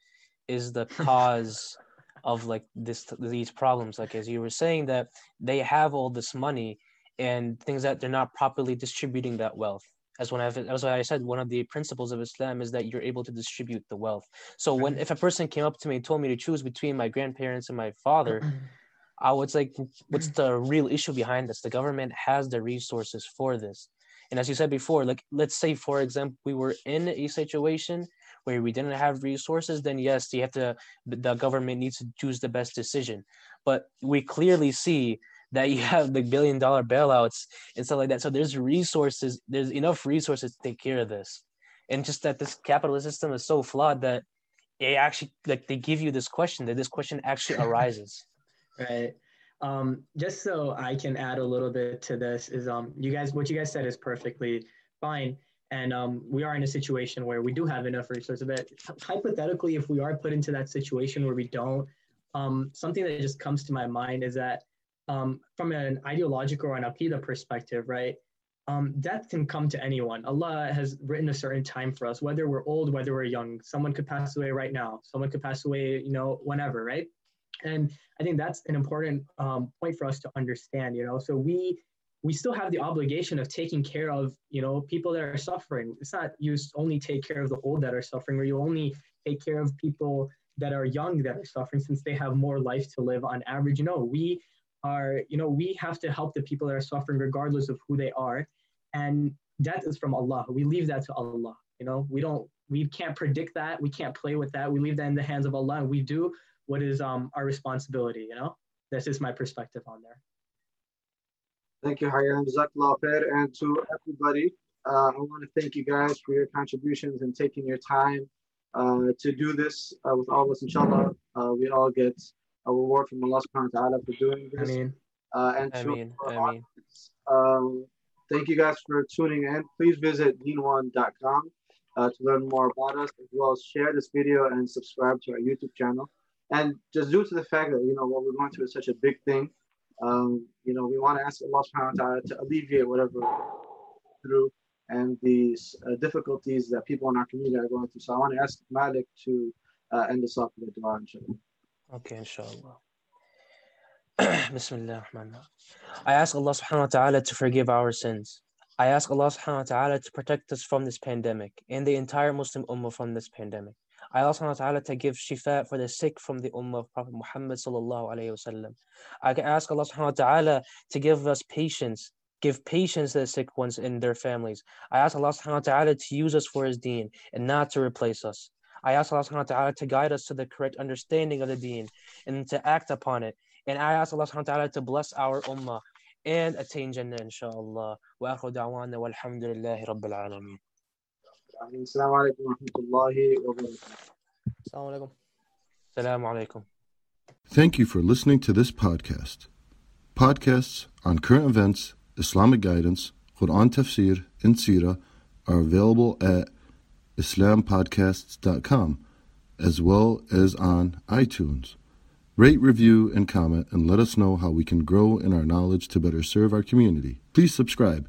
[SPEAKER 3] is the cause of like this these problems like as you were saying that they have all this money and things that they're not properly distributing that wealth as one of as I said, one of the principles of Islam is that you're able to distribute the wealth. So when if a person came up to me and told me to choose between my grandparents and my father, I would like, what's the real issue behind this? The government has the resources for this. And as you said before, like let's say for example, we were in a situation where we didn't have resources, then yes, you have to the government needs to choose the best decision. But we clearly see that you have the billion dollar bailouts and stuff like that. So there's resources, there's enough resources to take care of this. And just that this capitalist system is so flawed that it actually like they give you this question that this question actually arises.
[SPEAKER 5] right. Um, just so I can add a little bit to this is um you guys what you guys said is perfectly fine. And um, we are in a situation where we do have enough resources. But hypothetically, if we are put into that situation where we don't, um, something that just comes to my mind is that um, from an ideological or an aqidah perspective, right? Um, death can come to anyone. Allah has written a certain time for us, whether we're old, whether we're young. Someone could pass away right now. Someone could pass away, you know, whenever, right? And I think that's an important um, point for us to understand. You know, so we we still have the obligation of taking care of you know people that are suffering. It's not you only take care of the old that are suffering, or you only take care of people that are young that are suffering since they have more life to live on average. Know, we are you know we have to help the people that are suffering regardless of who they are, and that is from Allah. We leave that to Allah. You know, we don't we can't predict that. We can't play with that. We leave that in the hands of Allah, and we do what is um, our responsibility, you know? This is my perspective on there.
[SPEAKER 2] Thank you, Hayyan. Jazakallah khair. And to everybody, uh, I want to thank you guys for your contributions and taking your time uh, to do this uh, with all of us. Inshallah, uh, we all get a reward from Allah subhanahu wa ta'ala for doing this.
[SPEAKER 5] Ameen.
[SPEAKER 2] Uh, and
[SPEAKER 3] I
[SPEAKER 2] to
[SPEAKER 3] mean,
[SPEAKER 2] our
[SPEAKER 3] I mean,
[SPEAKER 2] audience, um, thank you guys for tuning in. Please visit deen1.com uh, to learn more about us, as well as share this video and subscribe to our YouTube channel. And just due to the fact that, you know, what we're going through is such a big thing, um, you know, we want to ask Allah subhanahu wa ta'ala to alleviate whatever through and these uh, difficulties that people in our community are going through. So I want to ask Malik to uh, end us off with a dua, inshallah.
[SPEAKER 3] Okay, inshallah. Bismillah. I ask Allah subhanahu wa ta'ala to forgive our sins. I ask Allah subhanahu wa ta'ala to protect us from this pandemic and the entire Muslim ummah from this pandemic. I ask Allah ta'ala to give shifa for the sick from the ummah of Prophet Muhammad sallallahu alayhi wasallam. I ask Allah subhanahu wa ta'ala to give us patience, give patience to the sick ones and their families. I ask Allah subhanahu wa ta'ala to use us for his deen and not to replace us. I ask Allah subhanahu wa ta'ala to guide us to the correct understanding of the deen and to act upon it. And I ask Allah subhanahu wa ta'ala to bless our ummah and attain Jannah inshallah. Wa akhu da'wana walhamdulillahi rabbil alameen.
[SPEAKER 2] Assalamu alaikum wa rahmatullahi wa barakatuh.
[SPEAKER 4] Assalamu alaikum.
[SPEAKER 3] Assalamu alaikum.
[SPEAKER 7] Thank you for listening to this podcast. Podcasts on current events, Islamic guidance, Quran tafsir, and Sirah are available at islampodcasts.com as well as on iTunes. Rate, review, and comment and let us know how we can grow in our knowledge to better serve our community. Please subscribe.